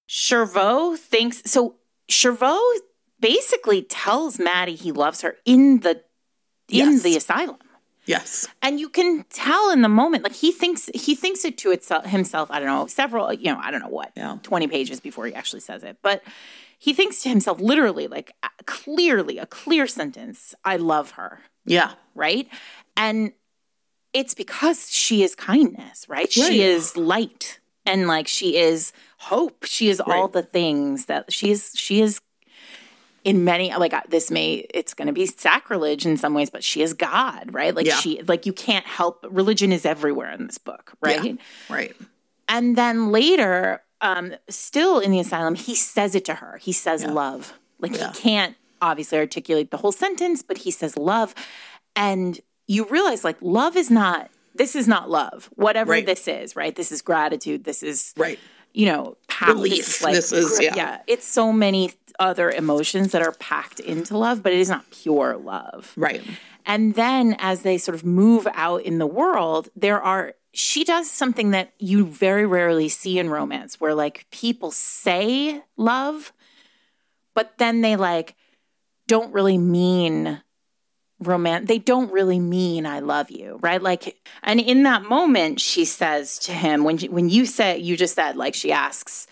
Jervaulx thinks so Jervaulx basically tells Maddie he loves her in the in Yes. the asylum. Yes. And you can tell in the moment, like he thinks he thinks it to itself himself. I don't know, several, you know, I don't know what, Yeah. twenty pages before he actually says it, but he thinks to himself, literally, like clearly, a clear sentence. I love her, Yeah. right? And it's because she is kindness, right? Right. She is light, and like she is hope. She is all the things that she is. She is in many like uh, this may it's going to be sacrilege in some ways but she is god right like Yeah. she like you can't help religion is everywhere in this book right Yeah. Right. and then later um still in the asylum he says it to her he says love like Yeah. he can't obviously articulate the whole sentence but he says love and you realize like love is not this is not love whatever Right. this is right this is gratitude this is Right. You know, power. Relief. This is- gr- yeah. It's so many other emotions that are packed into love, but it is not pure love. Right. And then as they sort of move out in the world, there are she does something that you very rarely see in romance where like people say love, but then they like don't really mean romance. They don't really mean I love you, right? Like and in that moment she says to him when when you said you just said like she asks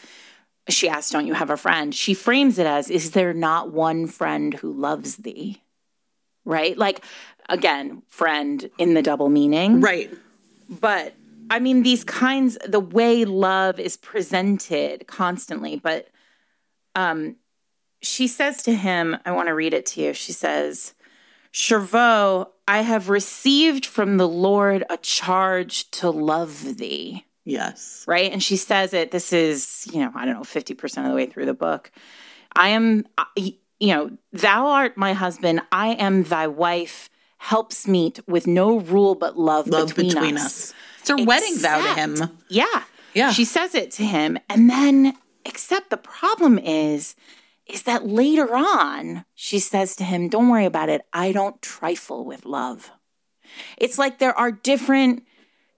she asks don't you have a friend? She frames it as is there not one friend who loves thee? Right? Like again, friend in the double meaning Right. but I mean, these kinds, the way love is presented constantly. But um, she says to him, I want to read it to you. She says, Jervaulx, I have received from the Lord a charge to love thee. Yes. Right. And she says it, this is, you know, I don't know, 50% of the way through the book. I am, you know, thou art my husband. I am thy wife. Helps meet with no rule but love, Love between, us. It's a wedding vow to him. Yeah. Yeah. She says it to him. And then, except the problem is, is that later on, she says to him, Don't worry about it. I don't trifle with love. It's like there are different.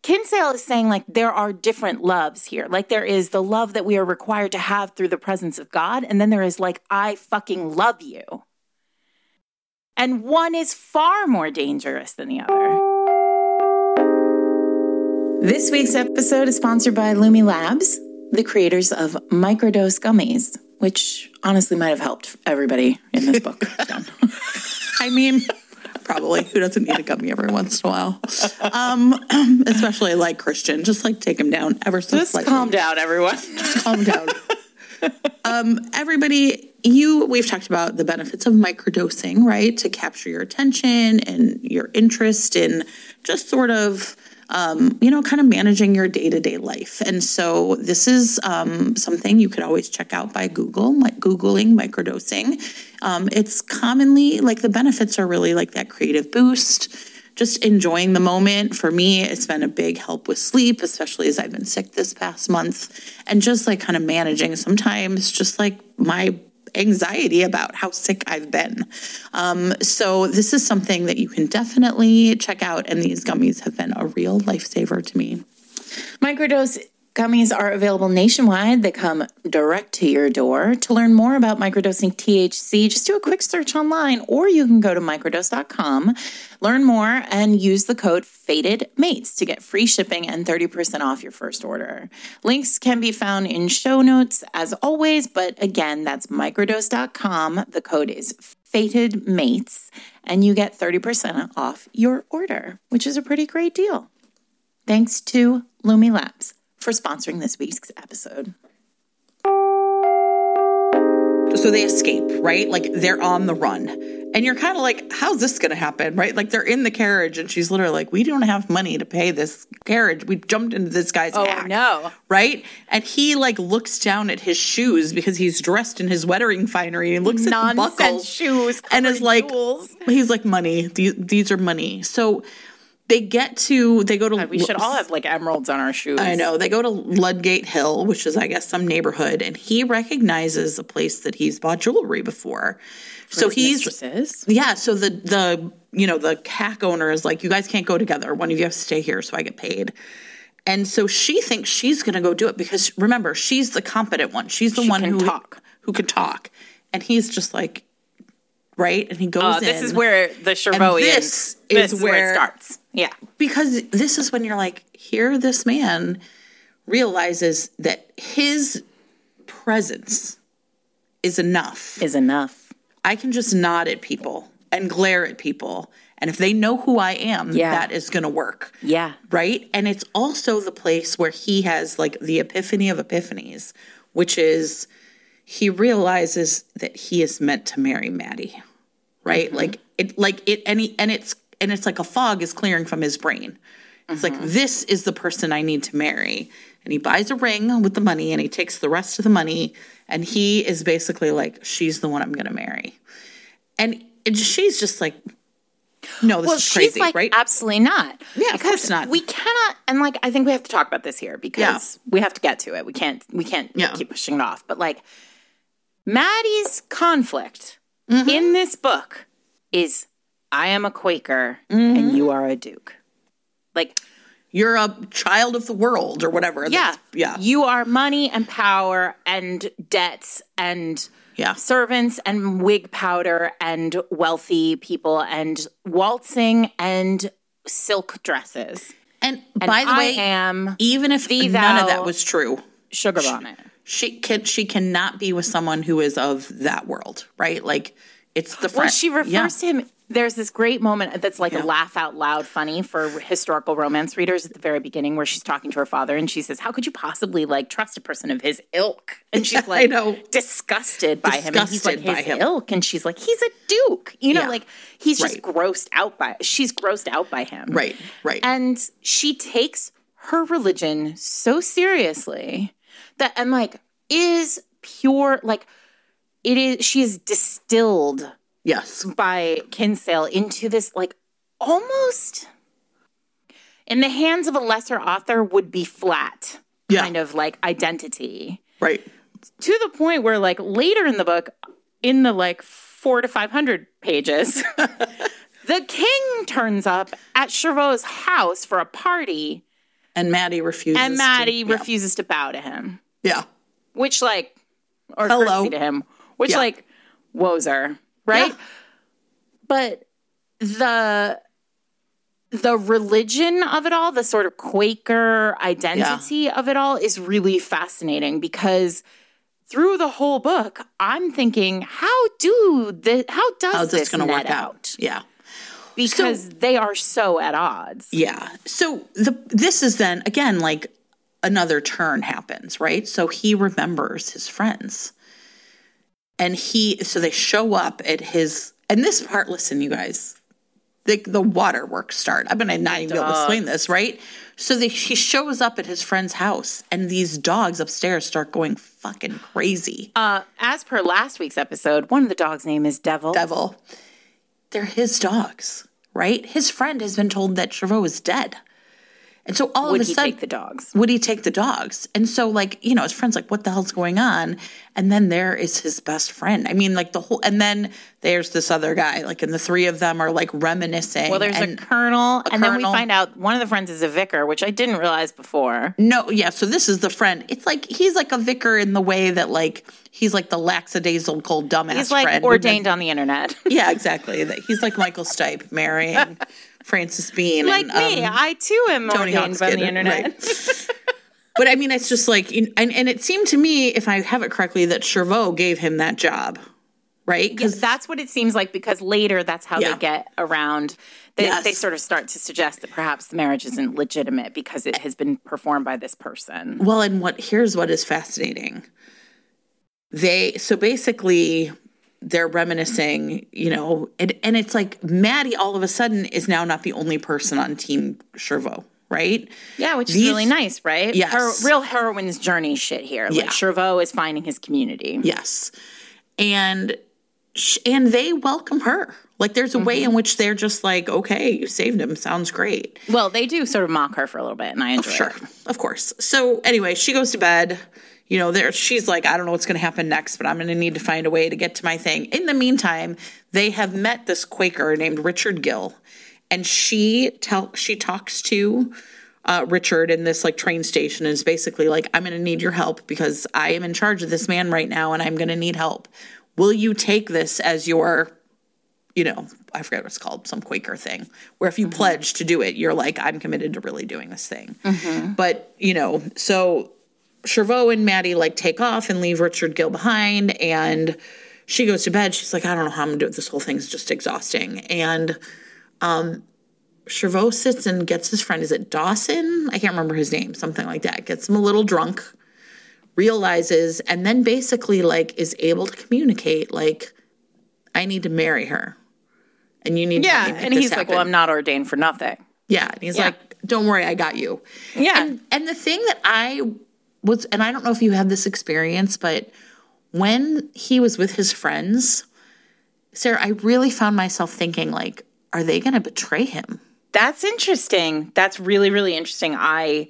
Kinsale is saying, like, there are different loves here. Like, there is the love that we are required to have through the presence of God. And then there is, like, I fucking love you. And one is far more dangerous than the other. This week's episode is sponsored by Lumi Labs, the creators of Microdose Gummies, which honestly might have helped everybody in this book. I mean, probably. Who doesn't need a gummy every once in a while? Um, especially like Christian. Just like take him down ever so Just slightly. calm down, everyone. Just calm down. um, everybody, you we've talked about the benefits of microdosing, right? To capture your attention and your interest in just sort of um, you know, kind of managing your day to day life. And so this is um, something you could always check out by Google, like Googling microdosing. Um, it's commonly like the benefits are really like that creative boost, just enjoying the moment. For me, it's been a big help with sleep, especially as I've been sick this past month, and just like kind of managing sometimes just like my anxiety about how sick I've been. Um, so this is something that you can definitely check out, and these gummies have been a real lifesaver to me. Microdose gummies are available nationwide. They come direct to your door. To learn more about microdosing THC, just do a quick search online or you can go to microdose.com, learn more, and use the code FATEDMATES to get free shipping and 30% off your first order. Links can be found in show notes as always, but again, that's microdose.com. The code is FATEDMATES, and you get 30% off your order, which is a pretty great deal. Thanks to Lumi Labs for sponsoring this week's episode. So they escape, right? Like they're on the run. And you're kind of like, how's this going to happen, right? Like they're in the carriage and she's literally like, we don't have money to pay this carriage. We jumped into this guy's oh, hack. no. Right? And he like looks down at his shoes because he's dressed in his wedding finery and looks at the Nonsense buckles shoes and is like, jewels. he's like, money. These, these are money. So they get to they go to We should all have like emeralds on our shoes. I know. They go to Ludgate Hill, which is, I guess, some neighborhood, and he recognizes a place that he's bought jewelry before. so he's Mistresses. yeah. So the the you know the CAC owner is like, you guys can't go together. One of you has to stay here so I get paid. And so she thinks she's going to go do it because remember she's the competent one. She's the one can who talk. who can talk, and he's just like, right? And he goes Uh, in. this is where the Chervoian. this this is is where where- it starts. Yeah. because this is when you're like, here, this man realizes that his presence is enough. Is enough. I can just nod at people and glare at people. And if they know who I am, Yeah. that is going to work. Yeah. Right. And it's also the place where he has like the epiphany of epiphanies, which is he realizes that he is meant to marry Maddie. Right. Mm-hmm. Like it, like it, and, he, and it's, and it's like a fog is clearing from his brain. It's like, this is the person I need to marry. And he buys a ring with the money and he takes the rest of the money. And he is basically like, she's the one I'm going to marry. And she's just like, no, this Well, is she's crazy, like, right? absolutely not. Yeah, of because course not. We cannot, and like, I think we have to talk about this here because we have to get to it. We can't, we can't Yeah. keep pushing it off. But like, Maddie's conflict Mm-hmm. in this book is I am a Quaker Mm-hmm. and you are a Duke. Like, You're a child of the world or whatever. yeah, That's- Yeah. You are money and power and debts and Yeah. servants and wig powder and wealthy people and waltzing and silk dresses. And, And by the way, I way, am even if none of that was true, sugar bonnet. she can she cannot be with someone who is of that world, right? Like it's the friend. Well, she refers yeah. to him. There's this great moment that's like a laugh out loud funny for historical romance readers at the very beginning where she's talking to her father and she says, How could you possibly like trust a person of his ilk? And she's I like know. disgusted by him. And he's like, Disgusted by his him. ilk. And she's like, He's a duke. You know, Yeah. like he's just Right. grossed out by she's grossed out by him. Right, right. And she takes her religion so seriously that and like is pure like it is she is distilled yes. by Kinsale into this like almost in the hands of a lesser author would be flat Yeah. kind of like identity Right. to the point where like later in the book in the like 4 to 500 pages the king turns up at Jervaulx's house for a party And Maddie refuses. and to- Maddie yeah. refuses to bow to him Yeah. which like or Hello. to him, which Yeah. like wozer, right? Yeah. But the the religion of it all, the sort of Quaker identity of it all is really fascinating because through the whole book, I'm thinking, how do the how does How's this this going to work out? Yeah. Because they are so at odds. Yeah. So the this is then again like another turn happens, right? So he remembers his friends. And he so they show up at his and this part, listen, you guys, the the waterworks start. I'm gonna not even be able to explain this, right? So they, he shows up at his friend's house and these dogs upstairs start going fucking crazy. Uh, as per last week's episode, one of the dogs' name is Devil. Devil. They're his dogs, right? His friend has been told that Jervaulx is dead. And so all Would of a he sudden take the dogs? would he take the dogs? And so, like, you know, his friend's like, what the hell's going on? And then there is his best friend. I mean, like, the whole, and then there's this other guy, like, and the three of them are like reminiscing. Well, there's a colonel, and then we find out one of the friends is a vicar, which I didn't realize before. no, yeah, so this is the friend. It's like, he's like a vicar in the way that, like, he's like the lackadaisical cold dumbass He's like friend. ordained on the internet, Yeah, exactly. He's like Michael Stipe marrying Francis Bean. like and, me. um, I too am Tony ordained by the internet. right. But I mean, it's just like, and, and it seemed to me, if I have it correctly, that Jervaulx gave him that job, right? Because Because that's what it seems like. Because later, that's how Yeah. they get around. They, Yes. they sort of start to suggest that perhaps the marriage isn't legitimate because it has been performed by this person. well, and what here's what is fascinating. They so basically they're reminiscing, you know, and, and it's like Maddie all of a sudden is now not the only person on Team Jervaulx, right? Yeah, which is really nice, right? Yes. Her real heroine's journey shit here. Like Yeah. Jervaulx is finding his community. Yes. And and they welcome her. Like there's a way Mm-hmm. in which they're just like, okay, you saved him. Sounds great. Well, they do sort of mock her for a little bit, and I enjoy Sure, it. of course. So anyway, she goes to bed. You know, there she's like, I don't know what's going to happen next, but I'm going to need to find a way to get to my thing. In the meantime, they have met this Quaker named Richard Gill, and she tell she talks to uh, Richard in this like train station and is basically like, I'm going to need your help because I am in charge of this man right now, and I'm going to need help. Will you take this as your you know, I forget what it's called, some Quaker thing, where if you pledge to do it, you're like, I'm committed to really doing this thing. But, you know, so Jervaulx and Maddie like take off and leave Richard Gill behind. And she goes to bed. She's like, I don't know how I'm gonna do it. This whole thing's just exhausting. And um Jervaulx sits and gets his friend, is it Dawson? I can't remember his name, something like that. Gets him a little drunk, realizes, and then basically like is able to communicate like, I need to marry her. And you need Yeah, to Yeah, and he's like, "Well, I'm not ordained for nothing." Yeah, and he's Yeah. like, "Don't worry, I got you." Yeah. And and the thing that I was, and I don't know if you have this experience, but when he was with his friends, Sarah, I really found myself thinking, like, are they going to betray him? That's interesting. That's really, really interesting. I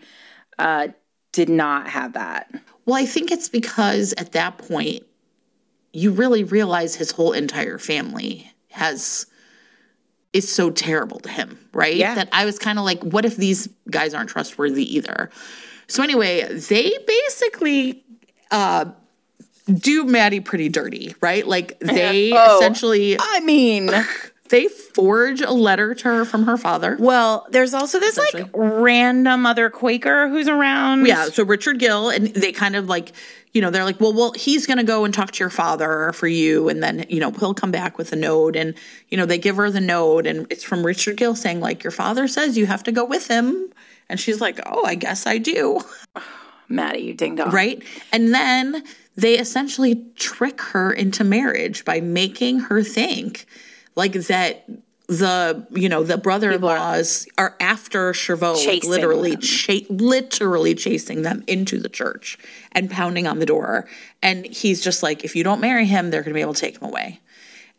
uh, did not have that. Well, I think it's because at that point, you really realize his whole entire family has is so terrible to him, right? Yeah. That I was kind of like, what if these guys aren't trustworthy either? So anyway, they basically uh do Maddie pretty dirty, right? Like they Oh. essentially I mean, they forge a letter to her from her father. well, there's also this like random other Quaker who's around. Yeah, so Richard Gill, and they kind of like, you know, they're like, well, well, he's going to go and talk to your father for you, and then you know he'll come back with a note, and you know they give her the note, and it's from Richard Gill saying like, your father says you have to go with him, and she's like, oh, I guess I do, Maddie, you ding dong. right? And then they essentially trick her into marriage by making her think like that the you know the brother-in-laws are, after Jervaulx, like, literally cha- literally chasing them into the church and pounding on the door. And he's just like, if you don't marry him, they're going to be able to take him away.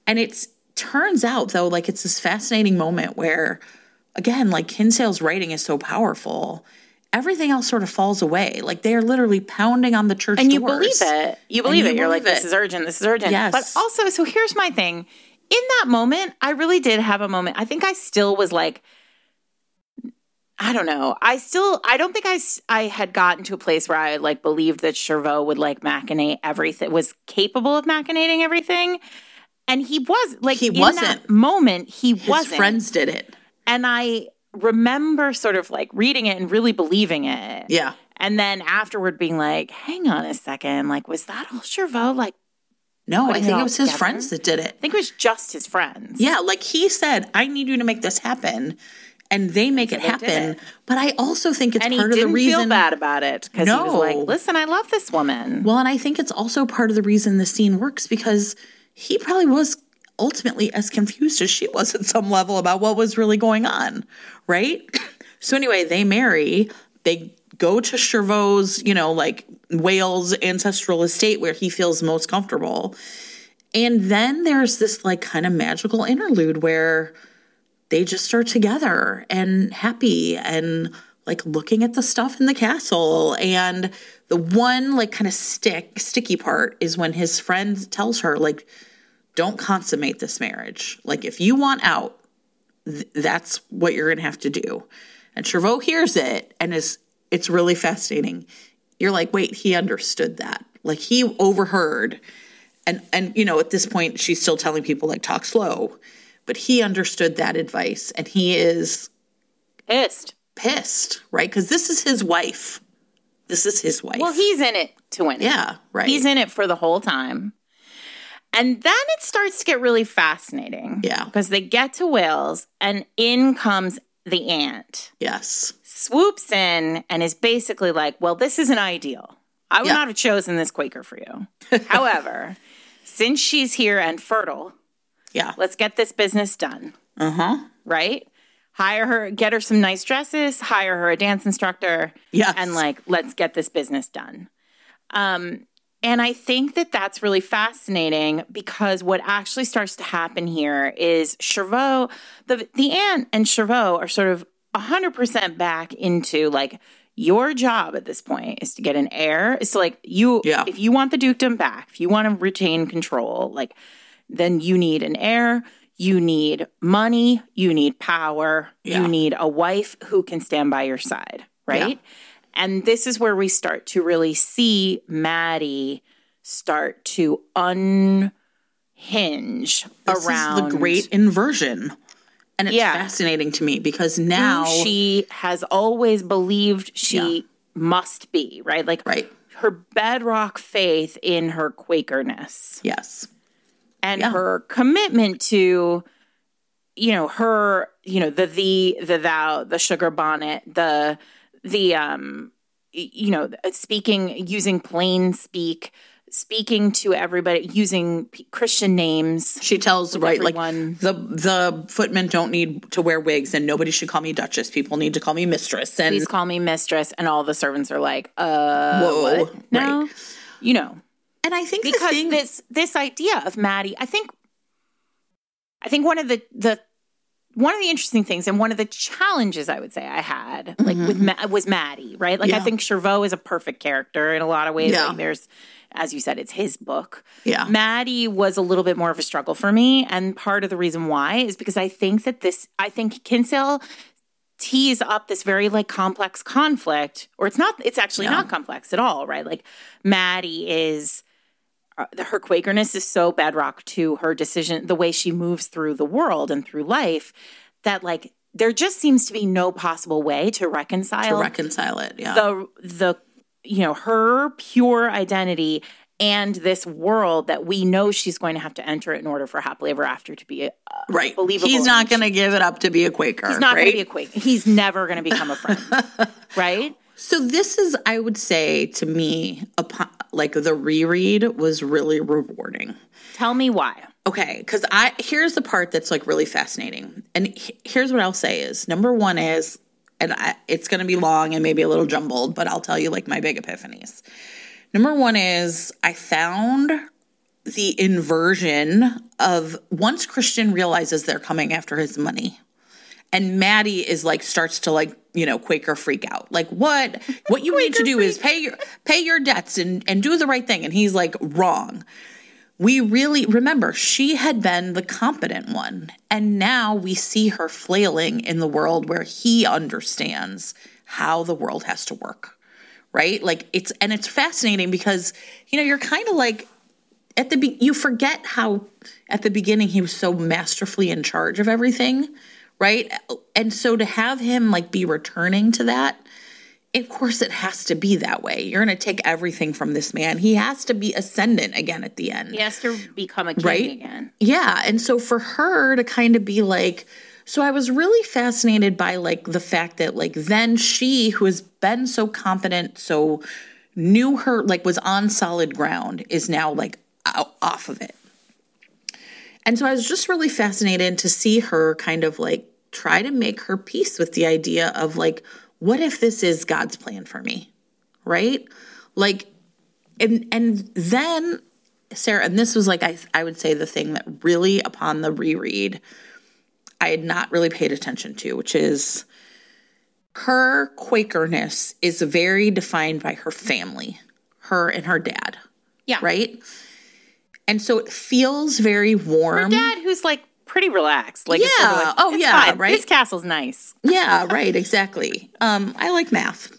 And it's turns out though, like it's this fascinating moment where, again, like Kinsale's writing is so powerful. Everything else sort of falls away. Like they are literally pounding on the church And you believe it. You believe you it. You're like, this it. is urgent. This is urgent. Yes. But also, so here's my thing. In that moment, I really did have a moment. I think I still was like, I don't know. I still, I don't think I, I had gotten to a place where I like believed that Jervaulx would like machinate everything, was capable of machinating everything. And he was like, He in wasn't. that moment, he His wasn't. friends did it. And I remember sort of like reading it and really believing it. Yeah. And then afterward being like, hang on a second, like, was that all Jervaulx? Like, No, I it think it was his together? friends that did it. I think it was just his friends. Yeah, like he said, I need you to make this happen. And they make it they happen. it. But I also think it's And part of the reason feel bad about it because he was No. like, listen, I love this woman. Well, and I think it's also part of the reason the scene works because he probably was ultimately as confused as she was at some level about what was really going on, right? So anyway, they marry, they go to Jervaulx's, you know, like Wales ancestral estate where he feels most comfortable. And then there's this like kind of magical interlude where they just are together and happy and like looking at the stuff in the castle and the one like kind of stick sticky part is when his friend tells her like don't consummate this marriage. Like if you want out th- that's what you're gonna have to do. And Jervaulx hears it and is it's really fascinating. You're like wait he understood that. Like he overheard. And and you know at this point she's still telling people like talk slow. But he understood that advice and he is Pissed. pissed right? Because this is his wife. This is his wife. Well, he's in it to win. it. yeah right. He's in it for the whole time. And then it starts to get really fascinating. Yeah. Because they get to Wales and in comes the aunt. yes Swoops in and is basically like, well, this isn't ideal. I would Yeah. not have chosen this Quaker for you. However, since she's here and fertile, yeah let's get this business done. uh-huh right? Hire her, get her some nice dresses, hire her a dance instructor, Yes. and like, let's get this business done. Um, And I think that that's really fascinating because what actually starts to happen here is Jervaulx, the the aunt and Jervaulx are sort of 100% back into like your job at this point is to get an heir. It's like you Yeah. if you want the dukedom back, if you want to retain control, like then you need an heir, you need money, you need power, Yeah. you need a wife who can stand by your side, right? And this is where we start to really see Maddie start to unhinge This around is the great inversion. And it's Yeah. fascinating to me because who now she has always believed she Yeah. must be, right? Like Right. her bedrock faith in her Quakerness Yes. and Yeah. her commitment to you know her you know the the the thou the sugar bonnet the the um you know speaking using plain speak speaking to everybody using p- christian names She tells right everyone. like the the footmen don't need to wear wigs and nobody should call me duchess. People need to call me mistress. And please call me mistress and all the servants are like uh Whoa, what? no right. you know and I think because thing this this idea of Maddie, I think, I think one of the the one of the interesting things and one of the challenges I would say I had like with Ma- was Maddie, right? Like I Mm-hmm. Think Jervaulx is a perfect character in a lot of ways. Yeah. Like there's, as you said, it's his book. Yeah. Maddie was a little bit more of a struggle for me, and part of the reason why is because I think that this, I think Kinsale tees up this very like complex conflict, or it's not, it's actually Yeah. not complex at all, right? Like Maddie is uh, her Quakerness is so bedrock to her decision, the way she moves through the world and through life, that like there just seems to be no possible way to reconcile to reconcile it. Yeah. the the you know her pure identity and this world that we know she's going to have to enter in order for happily ever after to be a, right. believable He's not going to give it up to be a Quaker. he's not right? going to be a quake he's never going to become a friend right So this is, I would say, to me, upon, like the reread was really rewarding. tell me why Okay, because I here's the part that's like really fascinating, and he- here's what I'll say is number one is, and I, it's going to be long and maybe a little jumbled, but I'll tell you like my big epiphanies. Number one is I found the inversion of once Christian realizes they're coming after his money and Maddie is like starts to like you know Quaker freak out. Like what what you need to do is pay your pay your debts and and do the right thing. And he's like wrong. We really remember she had been the competent one, and now we see her flailing in the world where he understands how the world has to work. Right? Like it's and it's fascinating because you know you're kind of like at the be- you forget how at the beginning he was so masterfully in charge of everything right and so to have him like be returning to that of course it has to be that way you're going to take everything from this man he has to be ascendant again at the end he has to become a king Right? again yeah. And so for her to kind of be like, so I was really fascinated by like the fact that like then she, who has been so competent, so knew her, like was on solid ground, is now like out, off of it. And so I was just really fascinated to see her kind of like try to make her peace with the idea of like, what if this is God's plan for me? Right? Like, and and then Sarah, and this was like I I would say the thing that really upon the reread I had not really paid attention to, which is her Quakerness is very defined by her family, her and her dad, yeah right? And so it feels very warm. Her dad who's like pretty relaxed like it's sort of Yeah. like, Oh, yeah, fine. right? his castle's nice Yeah, right, exactly. Um, I like math.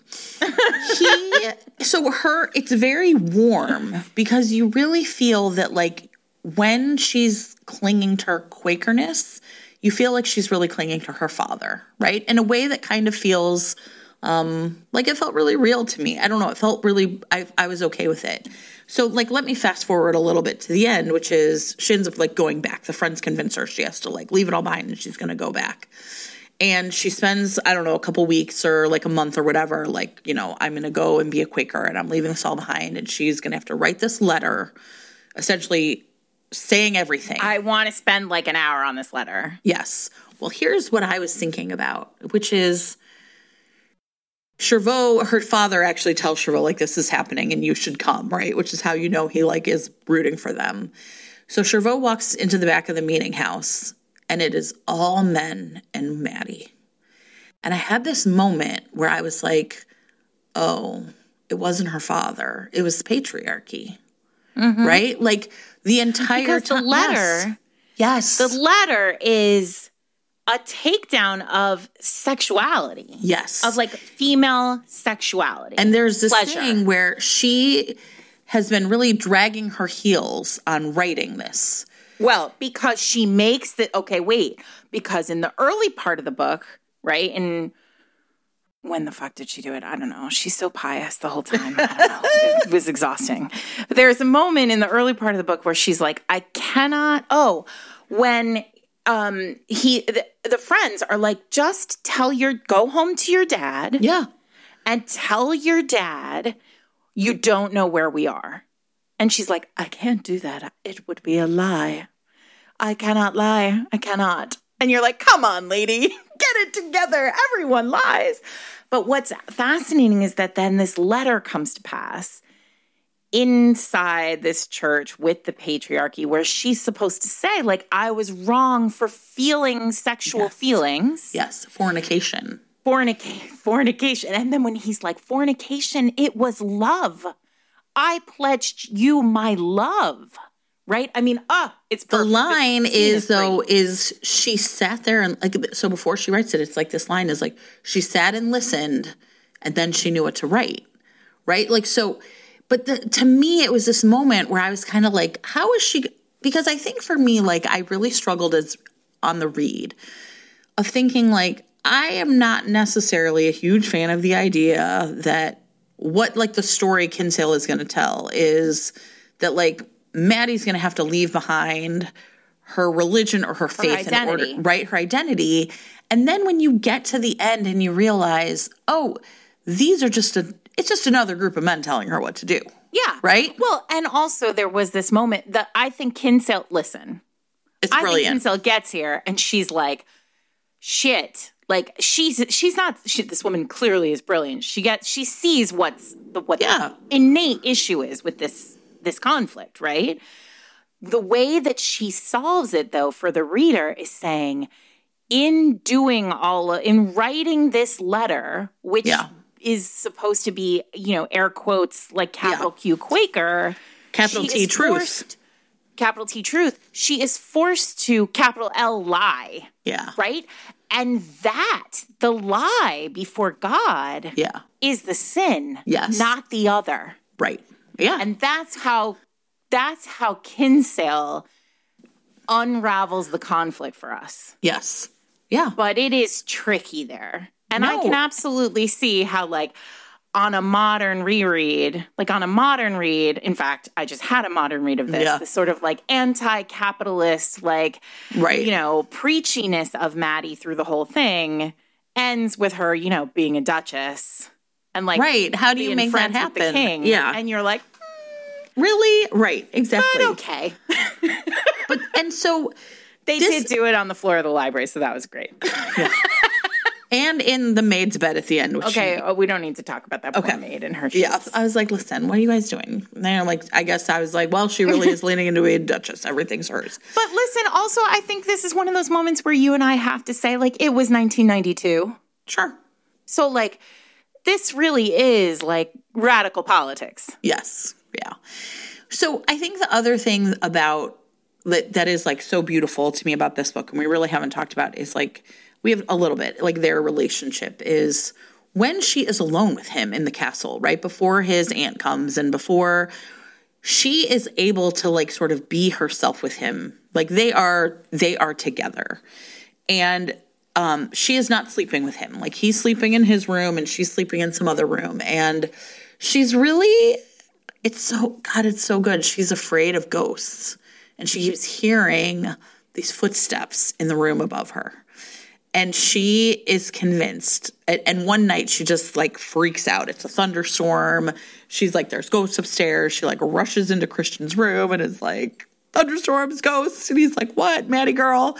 He so her it's very warm because you really feel that like when she's clinging to her Quakerness, you feel like she's really clinging to her father, right? In a way that kind of feels um like it felt really real to me. I don't know, it felt really I I was okay with it. So like let me fast forward a little bit to the end, which is she ends up like going back. The friends convince her she has to like leave it all behind and she's gonna go back and she spends i don't know a couple weeks or like a month or whatever like you know i'm going to go and be a quaker and i'm leaving this all behind and she's going to have to write this letter essentially saying everything i want to spend like an hour on this letter yes well here's what i was thinking about which is Jervaulx, her father actually tells Jervaulx like this is happening and you should come, right? Which is how you know he like is rooting for them. So Jervaulx walks into the back of the meeting house and it is all men and Maddie. And I had this moment where I was like, oh, it wasn't her father. It was patriarchy. Mm-hmm. Right? Like the entire Because the time. letter, Yes. the letter is a takedown of sexuality, yes. of like female sexuality. And there's this pleasure. thing where she has been really dragging her heels on writing this. Well, because she makes the okay, wait, because in the early part of the book, right? And when the fuck did she do it? I don't know. She's so pious the whole time. I don't know. it was exhausting. But there's a moment in the early part of the book where she's like, I cannot. Oh, when um he the, the friends are like, just tell your go home to your dad Yeah. and tell your dad you don't know where we are. And she's like, I can't do that. It would be a lie. I cannot lie. I cannot. And you're like, come on, lady, get it together. Everyone lies. But what's fascinating is that then this letter comes to pass inside this church with the patriarchy where she's supposed to say like i was wrong for feeling sexual Yes. feelings Yes. Fornication. fornica- fornication. And then when he's like, fornication, it was love. I pledged you my love. Right? I mean, ah, it's The line is great. though is she sat there and like so before she writes it, it's like this line is like she sat and listened, and then she knew what to write, right? Like so, but the, to me it was this moment where I was kind of like, how is she? Because I think for me, like I really struggled as on the read of thinking like I am not necessarily a huge fan of the idea that what like the story Kinsale is going to tell is that like Maddie's going to have to leave behind her religion or her faith in order right her identity and then when you get to the end and you realize oh these are just a it's just another group of men telling her what to do Yeah. right Well, and also there was this moment that I think Kinsale, listen, it's I think brilliant Kinsale gets here and she's like, shit. Like she's she's not she, this woman clearly is brilliant. She gets she sees what's the what Yeah. the innate issue is with this this conflict, right? The way that she solves it though for the reader is saying in doing all in writing this letter which Yeah. Is supposed to be, you know, air quotes like capital Q Quaker, capital she T truth forced- capital T truth, she is forced to capital L lie, yeah right? And that, the lie before God, yeah is the sin, Yes. not the other. right yeah And that's how that's how Kinsale unravels the conflict for us. yes yeah But it is tricky there. And I can absolutely see how like on a modern reread, like on a modern read, in fact, I just had a modern read of this, Yeah. the sort of like anti-capitalist, like right. you know, preachiness of Maddie through the whole thing ends with her, you know, being a duchess and like right. How do you make that happen the king. yeah. And you're like, hmm, really? Right. Exactly. but okay. but and so They This- did do it on the floor of the library, so that was great. And in the maid's bed at the end which Okay, oh, we don't need to talk about that poor Okay. maid and her Yeah. I was like, listen, what are you guys doing? And they're like, I guess I was like, well, she really is leaning into a duchess. Everything's hers. But listen, also, I think this is one of those moments where you and I have to say, like, it was 1992. Sure. So, like, this really is like radical politics. Yes. Yeah. So I think the other thing about that, that is like so beautiful to me about this book, and we really haven't talked about, is like we have a little bit like their relationship is when she is alone with him in the castle, right before his aunt comes and before she is able to like sort of be herself with him. Like they are they are together. And um she is not sleeping with him. Like he's sleeping in his room and she's sleeping in some other room and she's really it's so god it's so good. She's afraid of ghosts and she keeps hearing these footsteps in the room above her. And she is convinced. And one night she just like freaks out. It's a thunderstorm. She's like, there's ghosts upstairs. She like rushes into Christian's room and is like, thunderstorms, ghosts. And he's like, what, Maddie girl?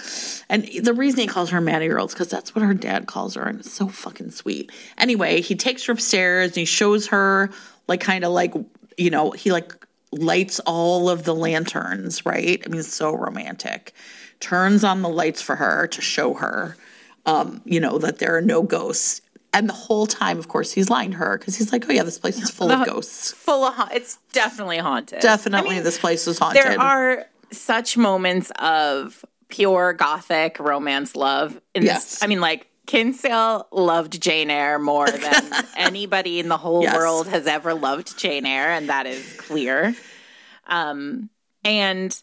And the reason he calls her Maddie girl is because that's what her dad calls her. And it's so fucking sweet. Anyway, he takes her upstairs and he shows her, like, kind of like, you know, he like lights all of the lanterns, right? I mean, so romantic. Turns on the lights for her to show her, um, you know, that there are no ghosts. And the whole time, of course, he's lying to her because he's like, oh, yeah, this place is full of ghosts. Full of, ha- it's definitely haunted. Definitely, this place is haunted. There are such moments of pure gothic romance love in Yes. this. I mean, like Kinsale loved Jane Eyre more than anybody in the whole Yes. world has ever loved Jane Eyre, and that is clear. Um, and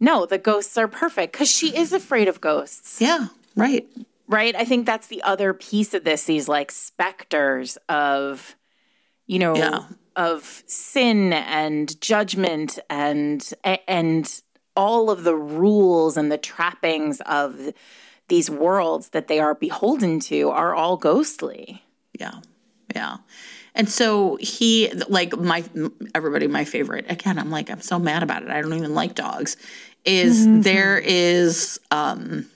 no, the ghosts are perfect because she is afraid of ghosts, Yeah, right. Right? I think that's the other piece of this. These like specters of, you know, Yeah. of sin and judgment and and all of the rules and the trappings of these worlds that they are beholden to are all ghostly. Yeah. Yeah. And so he, like, my, everybody, my favorite, again, I'm like, I'm so mad about it. I don't even like dogs. Is there is, um,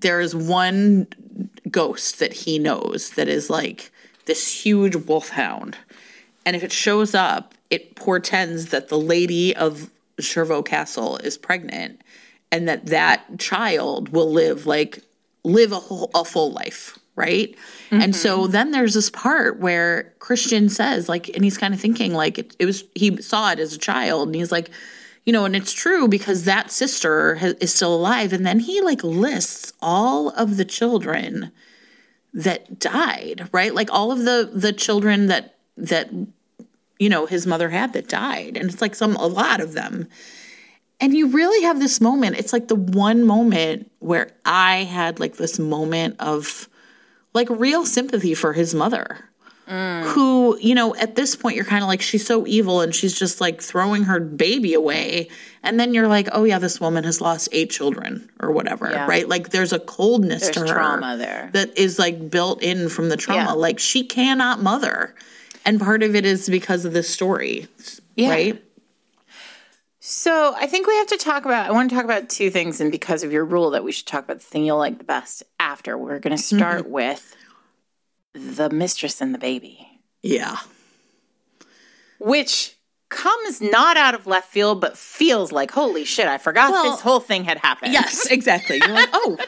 there is one ghost that he knows that is like this huge wolfhound. And if it shows up, it portends that the lady of Jervaulx Castle is pregnant and that that child will live like live a, whole, a full life right and so mm-hmm. then there's this part where christian says like and he's kind of thinking like it, it was he saw it as a child and he's like you know and it's true because that sister is still alive. And then he like lists all of the children that died right? Like all of the the children that that you know his mother had that died. And it's like some a lot of them. And you really have this moment. It's like the one moment where i had like this moment of like real sympathy for his mother Mm. who you know at this point you're kind of like she's so evil and she's just like throwing her baby away and then you're like oh yeah this woman has lost eight children or whatever Yeah. right like there's a coldness There's to her trauma there. that is like built in from the trauma Yeah. like she cannot mother and part of it is because of this story Yeah. right So I think we have to talk about. I want to talk about two things, and because of your rule, that we should talk about the thing you'll like the best after. We're going to mm-hmm. start with the mistress and the baby, yeah which comes not out of left field, but feels like holy shit! I forgot Well, this whole thing had happened. Yes, exactly. You're like, oh,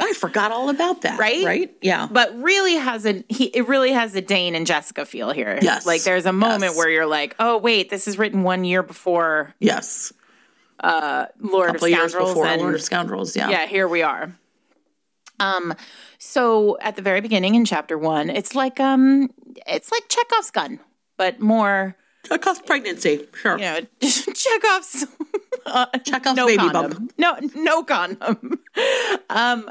I forgot all about that. Right? Right? Yeah. but really has a he. It really has a Dain and Jessica feel here. Yes. like there's a moment Yes. where you're like, oh wait, this is written one year before yes. Uh Lord A couple of years Scoundrels before and Lord of Scoundrels. Yeah. yeah, here we are. Um, so at the very beginning in chapter one, it's like um, it's like Chekhov's gun, but more, Chekhov's pregnancy. Sure. you know, Chekhov's uh, Chekhov's no baby condom. bump. No, no condom. um,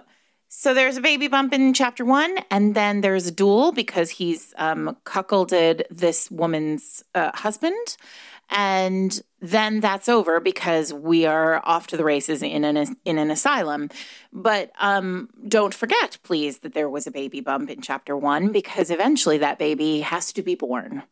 so there's a baby bump in chapter one, and then there's a duel because he's um, cuckolded this woman's uh, husband, and then that's over because we are off to the races in an in an asylum. But um, don't forget, please, that there was a baby bump in chapter one because eventually that baby has to be born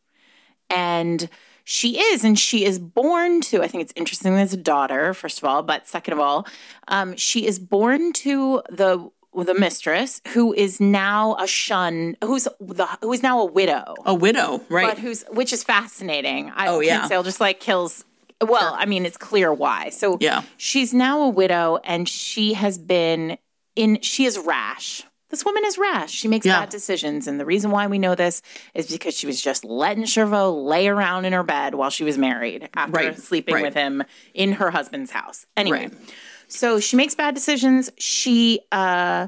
and she is and she is born to i think it's interesting there's a daughter first of all but second of all um, she is born to the the mistress who is now a shun who's the who is now a widow A widow. Right. but who's which is fascinating I, Oh, yeah. Kinsale just like kills well i mean it's clear why so Yeah. she's now a widow and she has been in she is rash this woman is rash she makes Yeah. bad decisions and the reason why we know this is because she was just letting Jervaulx lay around in her bed while she was married after Right, sleeping right. with him in her husband's house anyway Right. So she makes bad decisions she uh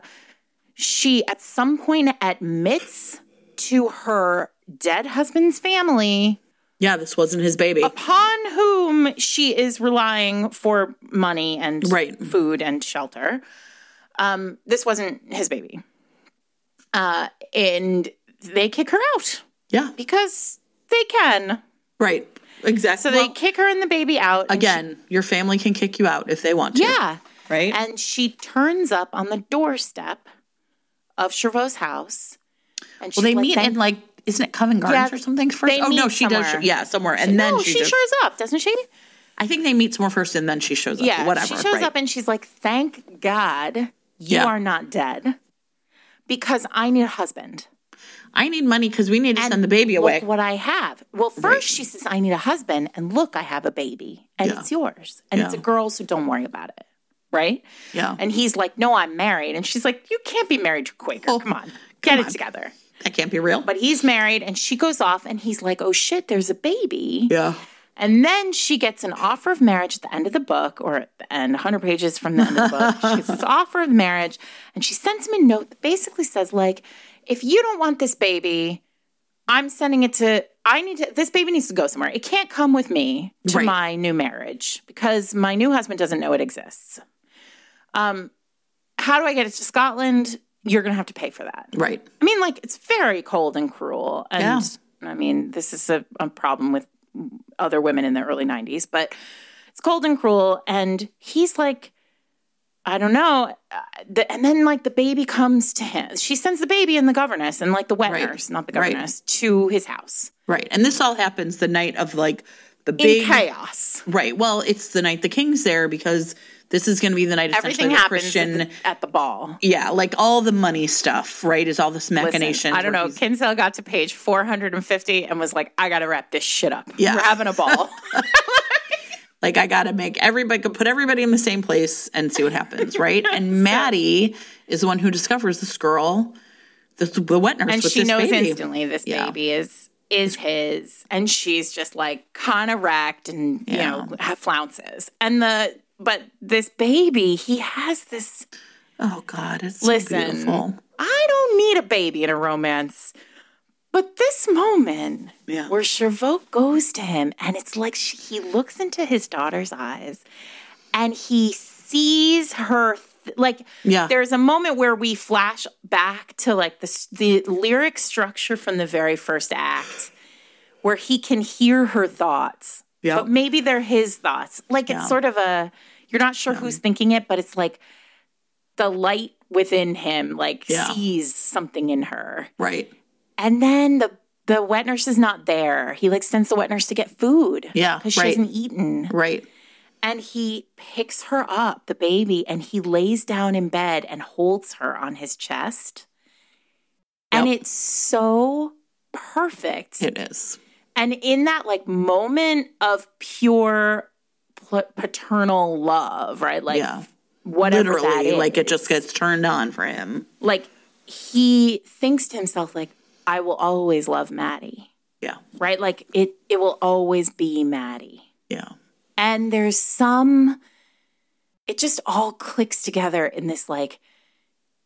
she at some point admits to her dead husband's family yeah, this wasn't his baby. upon whom she is relying for money and Right. food and shelter. Um, this wasn't his baby. Uh, and they kick her out yeah. because they can. Right. Exactly. So they Well, kick her and the baby out. again, your family can kick you out if they want to. yeah. Right. And she turns up on the doorstep of Jervaulx's house. And well, they like, meet "Thank in like, isn't it Covent Gardens Yeah, or something first? Oh no, she does. somewhere. Yeah, somewhere, and no, then she, she just, shows up, doesn't she? I think they meet somewhere first and then she shows up. Yeah, whatever. She shows right. up and she's like, "Thank God you Yeah. are not dead, because I need a husband." I need money because we need to send the baby look away. what I have. Well, first Right. she says, I need a husband, and look, I have a baby, and Yeah. it's yours, and it's a Yeah. girl, so don't worry about it, right? Yeah. And he's like, No, I'm married, and she's like, You can't be married to Quaker. Oh, come on, get it together. that can't be real. But he's married, and she goes off, and he's like, Oh shit, there's a baby. yeah. And then she gets an offer of marriage at the end of the book, or at the end, 100 pages from the end of the book. She gets this offer of marriage, and she sends him a note that basically says, like, if you don't want this baby, I'm sending it to, I need to, this baby needs to go somewhere. It can't come with me to Right. my new marriage because my new husband doesn't know it exists. Um, how do I get it to Scotland? You're going to have to pay for that. Right. I mean, like it's very cold and cruel, and Yeah. I mean, this is a, a problem with other women in the early '90s, but it's cold and cruel. And he's like, I don't know, uh, the, and then like the baby comes to him. She sends the baby and the governess and like the wet Right. nurse, not the Right. governess, to his house Right. And this all happens the night of like the in big chaos. Right. Well, it's the night the king's there because this is going to be the night Everything the happens Christian. at, the, at the ball. yeah, like all the money stuff, right? Is all this machination. I don't know. Kinsale got to page 450 and was like, I got to wrap this shit up. Yeah. We're having a ball. Like I got to make everybody put everybody in the same place and see what happens, right? And Maddie is the one who discovers this girl, this the wet nurse, and she knows baby. instantly this Yeah. baby is is his and she's just like kind of wrecked and you know have flounces and the but this baby he has this Oh God, it's so listen beautiful. i don't need a baby in a romance but this moment Yeah. where Jervaulx goes to him and it's like she, he looks into his daughter's eyes and he sees her th- like Yeah. there's a moment where we flash back to like the the lyric structure from the very first act where he can hear her thoughts Yep. but maybe they're his thoughts like it's sort of a you're not sure who's thinking it but it's like the light within him like Yeah. sees something in her Right. And then the the wet nurse is not there. He like sends the wet nurse to get food. Yeah, because she right. hasn't eaten. Right. And he picks her up, the baby, and he lays down in bed and holds her on his chest. And it's so perfect. It is. and in that like moment of pure paternal love, right? Like yeah. whatever Literally, is. like it just gets turned on for him. like he thinks to himself like I will always love Maddie. Yeah. right? Like it it will always be Maddie. Yeah. And there's some it just all clicks together in this like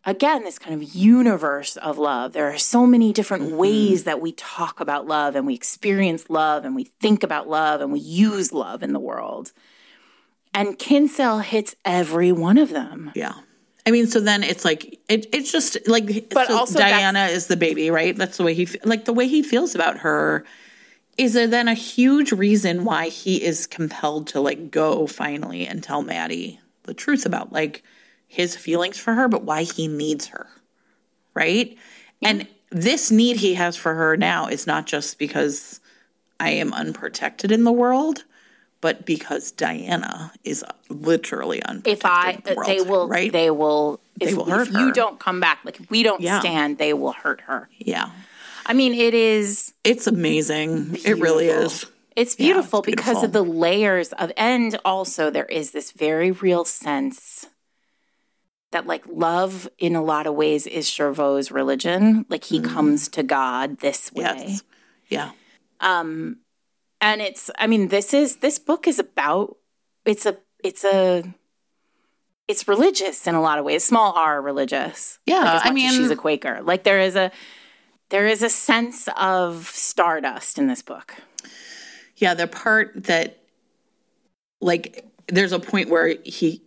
again this kind of universe of love. There are so many different mm-hmm. ways that we talk about love and we experience love and we think about love and we use love in the world. And Kinsale hits every one of them. Yeah. I mean, so then it's like it. It's just like, But so also Diana is the baby, right? That's the way he like the way he feels about her. Is there then a huge reason why he is compelled to like go finally and tell Maddie the truth about like his feelings for her, but why he needs her, right? And this need he has for her now is not just because I am unprotected in the world, but because Diana is literally unprotected. If I the world, they will right? they will if, They will hurt if you don't come back, like if we don't Yeah. stand, they will hurt her. yeah, I mean, it is it's amazing. It really is. It's beautiful it's because of the layers of, and also there is this very real sense that, like, love in a lot of ways is Jervaulx's religion. Like, he comes to God this way. Mm. Yes. Yeah. Um, and it's, I mean, this is, this book is about, it's a, it's a, it's religious in a lot of ways, small r religious. Yeah, Like, I mean- she's a Quaker. Like, there is a, there is a sense of stardust in this book. Yeah, the part that like there's a point where he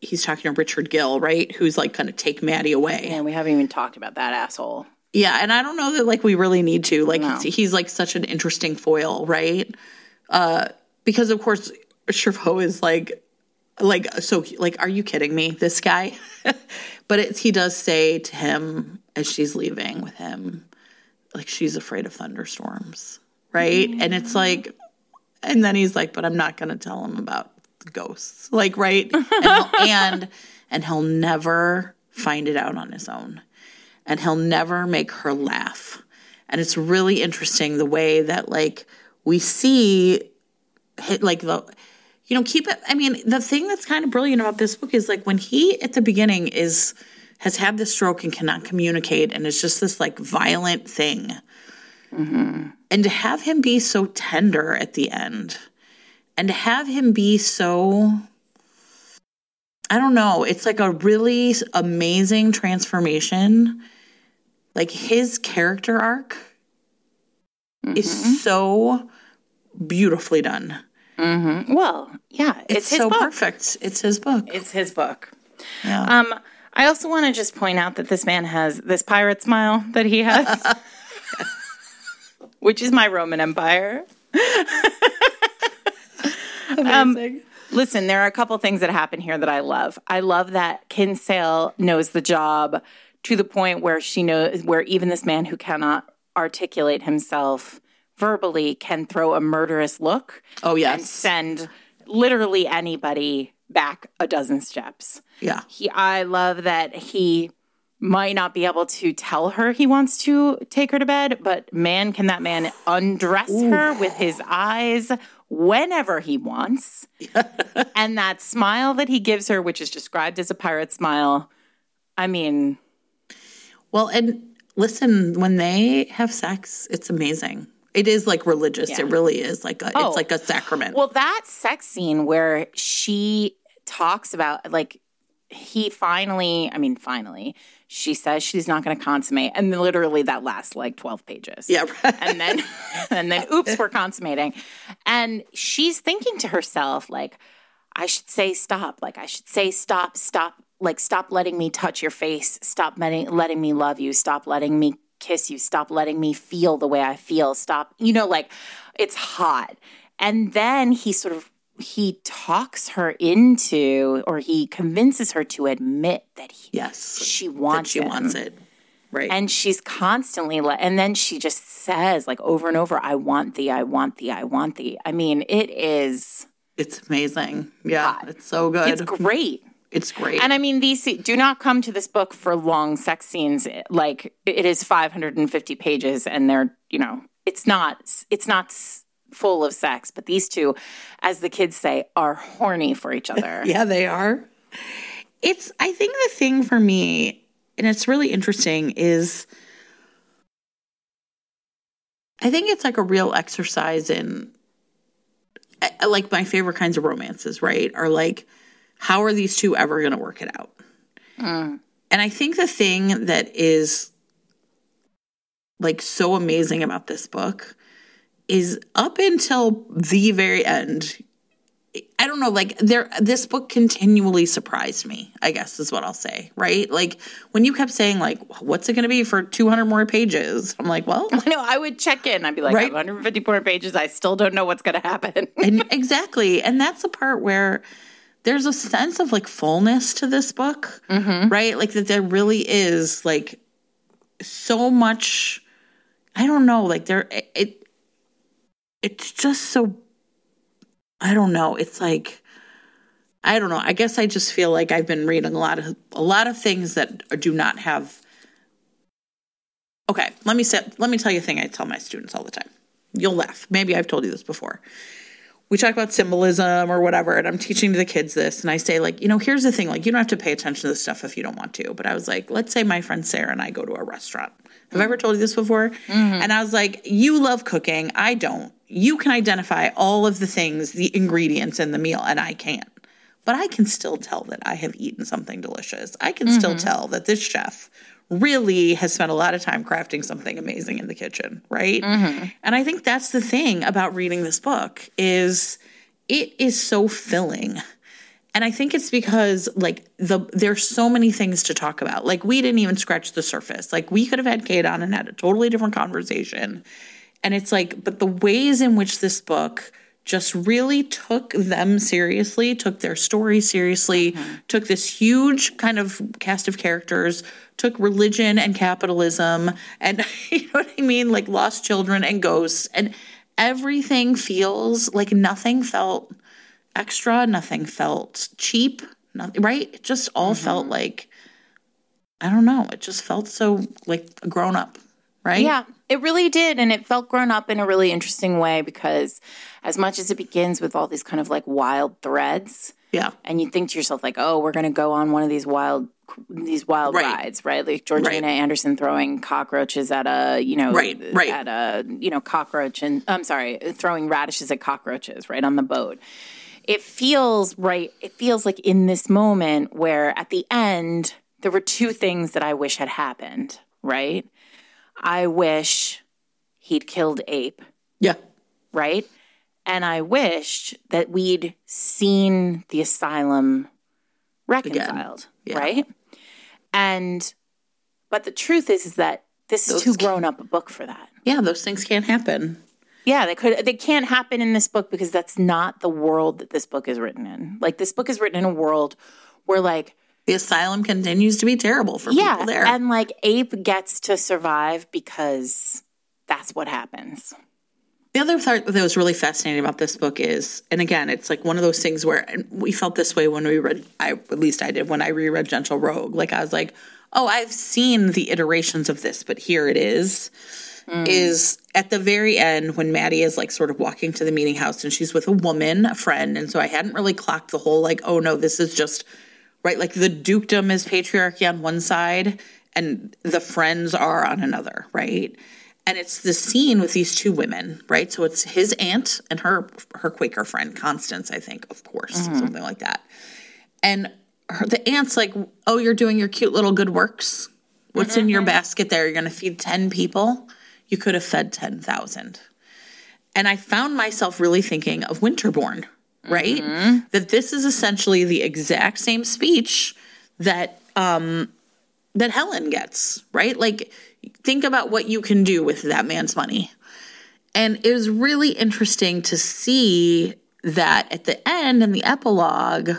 he's talking to Richard Gill, right? Who's like gonna take Maddie away. And we haven't even talked about that asshole. Yeah, and I don't know that like we really need to. Like No. he's, he's like such an interesting foil, right? Uh because of course Jervaulx is like like so like are you kidding me? This guy? but it's he does say to him as she's leaving with him like she's afraid of thunderstorms, right? And it's like And then he's like, but I'm not going to tell him about ghosts. Like, right? And and, and he'll never find it out on his own. And he'll never make her laugh. And it's really interesting the way that, like, we see, like, the, you know, keep it. I mean, the thing that's kind of brilliant about this book is, like, when he at the beginning is, has had this stroke and cannot communicate, and it's just this, like, violent thing. Mm-hmm. And to have him be so tender at the end, and to have him be so I don't know, it's like a really amazing transformation. Like his character arc is mm-hmm. so beautifully done. Mm-hmm. Well, yeah, it's, It's, his so book. perfect. It's his book. It's his book. Yeah. Um, I also want to just point out that this man has this pirate smile that he has, which is my Roman Empire. Um, Amazing. Listen, there are a couple things that happen here that I love. I love that Kinsale knows the job to the point where she knows where even this man who cannot articulate himself verbally can throw a murderous look oh and yes. send literally anybody back a dozen steps. Yeah. He I love that he might not be able to tell her he wants to take her to bed, but man can that man undress her with his eyes whenever he wants. and that smile that he gives her, which is described as a pirate smile, I mean, Well, and listen, when they have sex, it's amazing. It is like religious. It really is like a, Oh. it's like a sacrament. Well, that sex scene where she talks about like he finally, I mean, finally, she says she's not going to consummate, and literally that lasts like twelve pages. yeah. Right. and then and then oops, we're consummating, and she's thinking to herself like, I should say stop. Like I should say stop, stop. Like stop letting me touch your face. Stop letting letting me love you. Stop letting me kiss you. Stop letting me feel the way I feel. Stop. You know, like it's hot. And then he sort of he talks her into, or he convinces her to admit that he, yes. she wants she him. wants it. Right. And she's constantly like, and then she just says like over and over, "I want thee, I want thee, I want thee." I mean, it is, it's amazing. Yeah. It's so good. it's great. It's great. And I mean, these do not come to this book for long sex scenes. Like it is 550 pages, and they're you know, it's not, it's not full of sex. But these two, as the kids say, are horny for each other. Yeah, they are. It's, I think the thing for me, and it's really interesting, is I think it's like a real exercise in, I like my favorite kinds of romances, right? Are like, how are these two ever going to work it out? Hmm. And I think the thing that is like so amazing about this book is up until the very end, I don't know, like there this book continually surprised me, I guess is what I'll say, right? Like when you kept saying like what's it going to be for 200 more pages? I'm like, well, I know. I would check in. I'd be like, Right. 154 pages. I still don't know what's going to happen. and exactly. And that's the part where there's a sense of like fullness to this book, mm-hmm. right? Like that there really is like so much I don't know, like there it, it it's just so I don't know. It's like I don't know. I guess I just feel like I've been reading a lot of a lot of things that do not have Okay, let me say, let me tell you a thing I tell my students all the time. You'll laugh. Maybe I've told you this before. We talk about symbolism or whatever, and I'm teaching the kids this, and I say, like, you know, here's the thing, like, you don't have to pay attention to this stuff if you don't want to. But I was like, let's say my friend Sarah and I go to a restaurant. Have I ever told you this before? Mm-hmm. And I was like, you love cooking. I don't. You can identify all of the things, the ingredients in the meal, and I can't. But I can still tell that I have eaten something delicious. I can still mm-hmm. tell that this chef really has spent a lot of time crafting something amazing in the kitchen, right? Mm-hmm. And I think that's the thing about reading this book is it is so filling. And I think it's because like the there's so many things to talk about. Like we didn't even scratch the surface. Like we could have had Kate on and had a totally different conversation. And it's like, but the ways in which this book just really took them seriously, took their story seriously, mm-hmm. took this huge kind of cast of characters, took religion and capitalism and you know what I mean, like lost children and ghosts and everything feels like nothing felt extra, nothing felt cheap, nothing, right? It just all mm-hmm. felt like, I don't know, it just felt so like a grown up, right? Yeah, it really did. And it felt grown up in a really interesting way because, as much as it begins with all these kind of like wild threads, Yeah. and you think to yourself like, oh, we're going to go on one of these wild these wild Right. rides, right? Like Georgina Right. Anderson throwing cockroaches at a, you know, Right, right. at a, you know, cockroach and I'm sorry, throwing radishes at cockroaches right on the boat. It feels right. It feels like in this moment where at the end there were two things that I wish had happened, right? I wish he'd killed Ape Yeah. right? And I wished that we'd seen the asylum reconciled, Yeah. right? And but the truth is is that this is too grown up a book for that. Yeah. Those things can't happen. Yeah, they could they can't happen in this book because that's not the world that this book is written in. Like this book is written in a world where like The asylum continues to be terrible for yeah, people there. and like Ape gets to survive because that's what happens. The other part that was really fascinating about this book is, and again, it's like one of those things where we felt this way when we read, I at least I did when I reread Gentle Rogue. Like I was like, oh, I've seen the iterations of this, but here it is. Mm. Is at the very end when Maddie is like sort of walking to the meeting house and she's with a woman, a friend, and so I hadn't really clocked the whole like, oh no, this is just right. Like the dukedom is patriarchy on one side, and the friends are on another, right? And it's the scene with these two women, right? So it's his aunt and her her Quaker friend Constance, I think, of course, mm-hmm. something like that. And her, the aunt's like, "Oh, you're doing your cute little good works. What's in your mm-hmm. basket there? You're going to feed ten people. You could have fed ten thousand. And I found myself really thinking of Winterborne, right? Mm-hmm. That this is essentially the exact same speech that um that Helen gets, right? Like think about what you can do with that man's money. And it was really interesting to see that at the end in the epilogue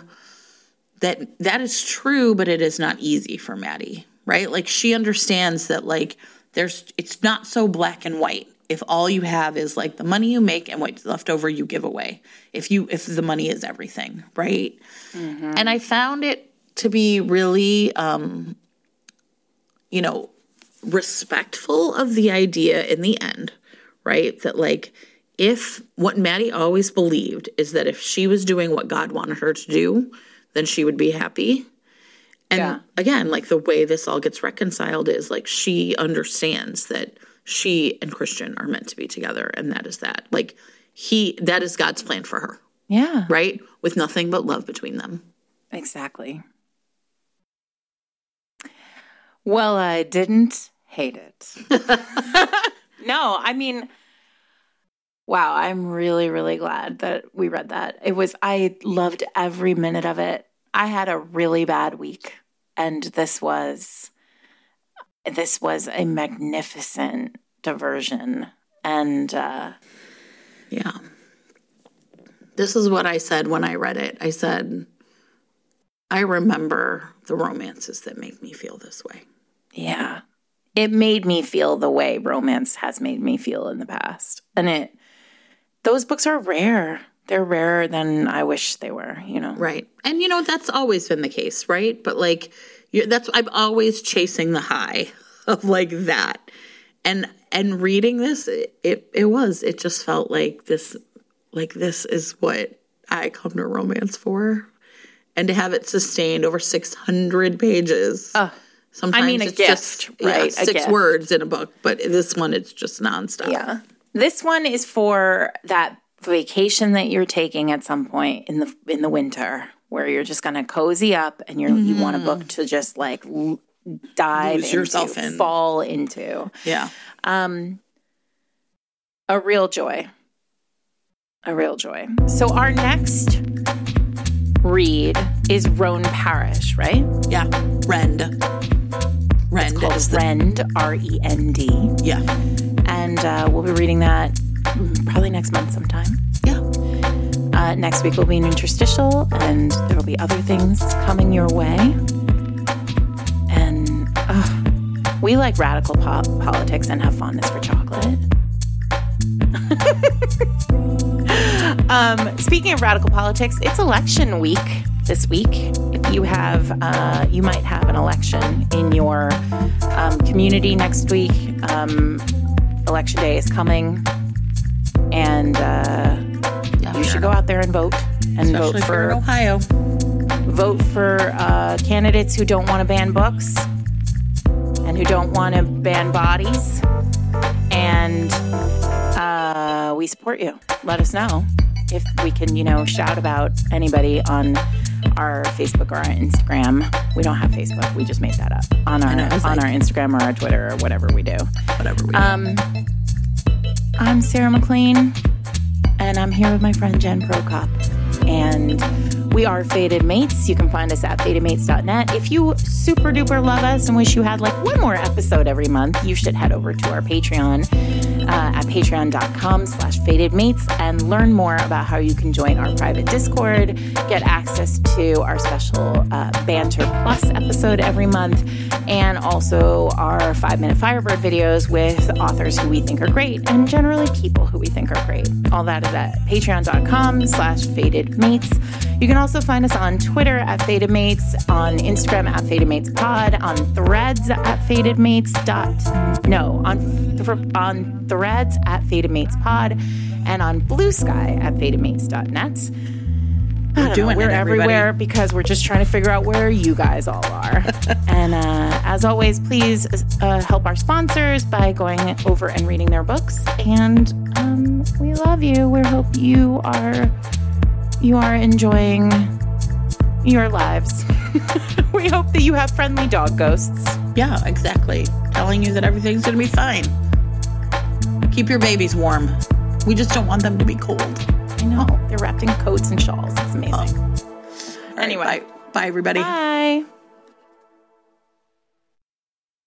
that that is true, but it is not easy for Maddie, right? Like she understands that like there's it's not so black and white. If all you have is like the money you make and what's left over you give away. If you if the money is everything, right? And I found it to be really um you know respectful of the idea in the end, right? That like if what Maddie always believed is that if she was doing what God wanted her to do, then she would be happy. And Yeah. again, like the way this all gets reconciled is like she understands that she and Christian are meant to be together, and that is that. Like he, that is God's plan for her, Yeah. right? With nothing but love between them. Exactly. Well, I didn't hate it. no, I mean, wow, I'm really, really glad that we read that. It was, I loved every minute of it. I had a really bad week, and this was, this was a magnificent diversion. And, uh, Yeah. This is what I said when I read it. I said, I remember the romances that make me feel this way. Yeah. It made me feel the way romance has made me feel in the past. And it those books are rare. They're rarer than I wish they were, you know. Right. And you know, that's always been the case, right? But like you that's I'm always chasing the high of like that. And and reading this it, it it was it just felt like this like this is what I come to romance for. And to have it sustained over 600 pages. Sometimes mean, a it's gift, just right? A six words in a book, but this one it's just nonstop. Yeah. This one is for that vacation that you're taking at some point in the in the winter where you're just going to cozy up and you're you want a book mm-hmm. to just like l- dive Lose into, yourself in. fall into. Yeah. Um, a real joy. A real joy. So our next read is Roan Parrish, right? Yeah. Rend. Called the Rend, R E N D. yeah. And uh, we'll be reading that probably next month sometime. Yeah. Uh, next week will be an interstitial, and there will be other things coming your way. And uh, we like radical po- politics and have fondness for chocolate. um, speaking of radical politics, it's election week this week. If you have, uh, you might have an election in your um, community next week. Um, election day is coming, and uh, you should go out there and vote and Especially vote if you're in for Ohio. vote for uh, candidates who don't want to ban books and who don't want to ban bodies. And uh, we support you. Let us know if we can, you know, shout about anybody on our Facebook or our Instagram. We don't have Facebook. We just made that up on our on like- our Instagram or our Twitter or whatever we do. Whatever we do. Um, I'm Sarah MacLean, and I'm here with my friend Jen Prokop. And we are Fated Mates. You can find us at fatedmates.net. If you super duper love us and wish you had like one more episode every month, you should head over to our Patreon uh, at patreon.com slash fatedmates and learn more about how you can join our private Discord, get access to our special uh, Banter Plus episode every month, and also our five minute Firebird videos with authors who we think are great and generally people who we think are great. All that is at patreon.com slash fated mates. You can also find us on Twitter at Fated Mates, on Instagram at Fated Mates Pod, on Threads at Fated Mates dot no on th- on Threads at Fated Mates Pod, and on Blue Sky at. I don't doing know, we're everybody. everywhere because we're just trying to figure out where you guys all are. and uh, as always, please uh, help our sponsors by going over and reading their books. And um, we love you. We hope you are you are enjoying your lives. we hope that you have friendly dog ghosts. Yeah, exactly. Telling you that everything's going to be fine. Keep your babies warm. We just don't want them to be cold. I know they're wrapped in coats and shawls. It's amazing. Oh. All right, Anyway. bye, bye everybody. Bye.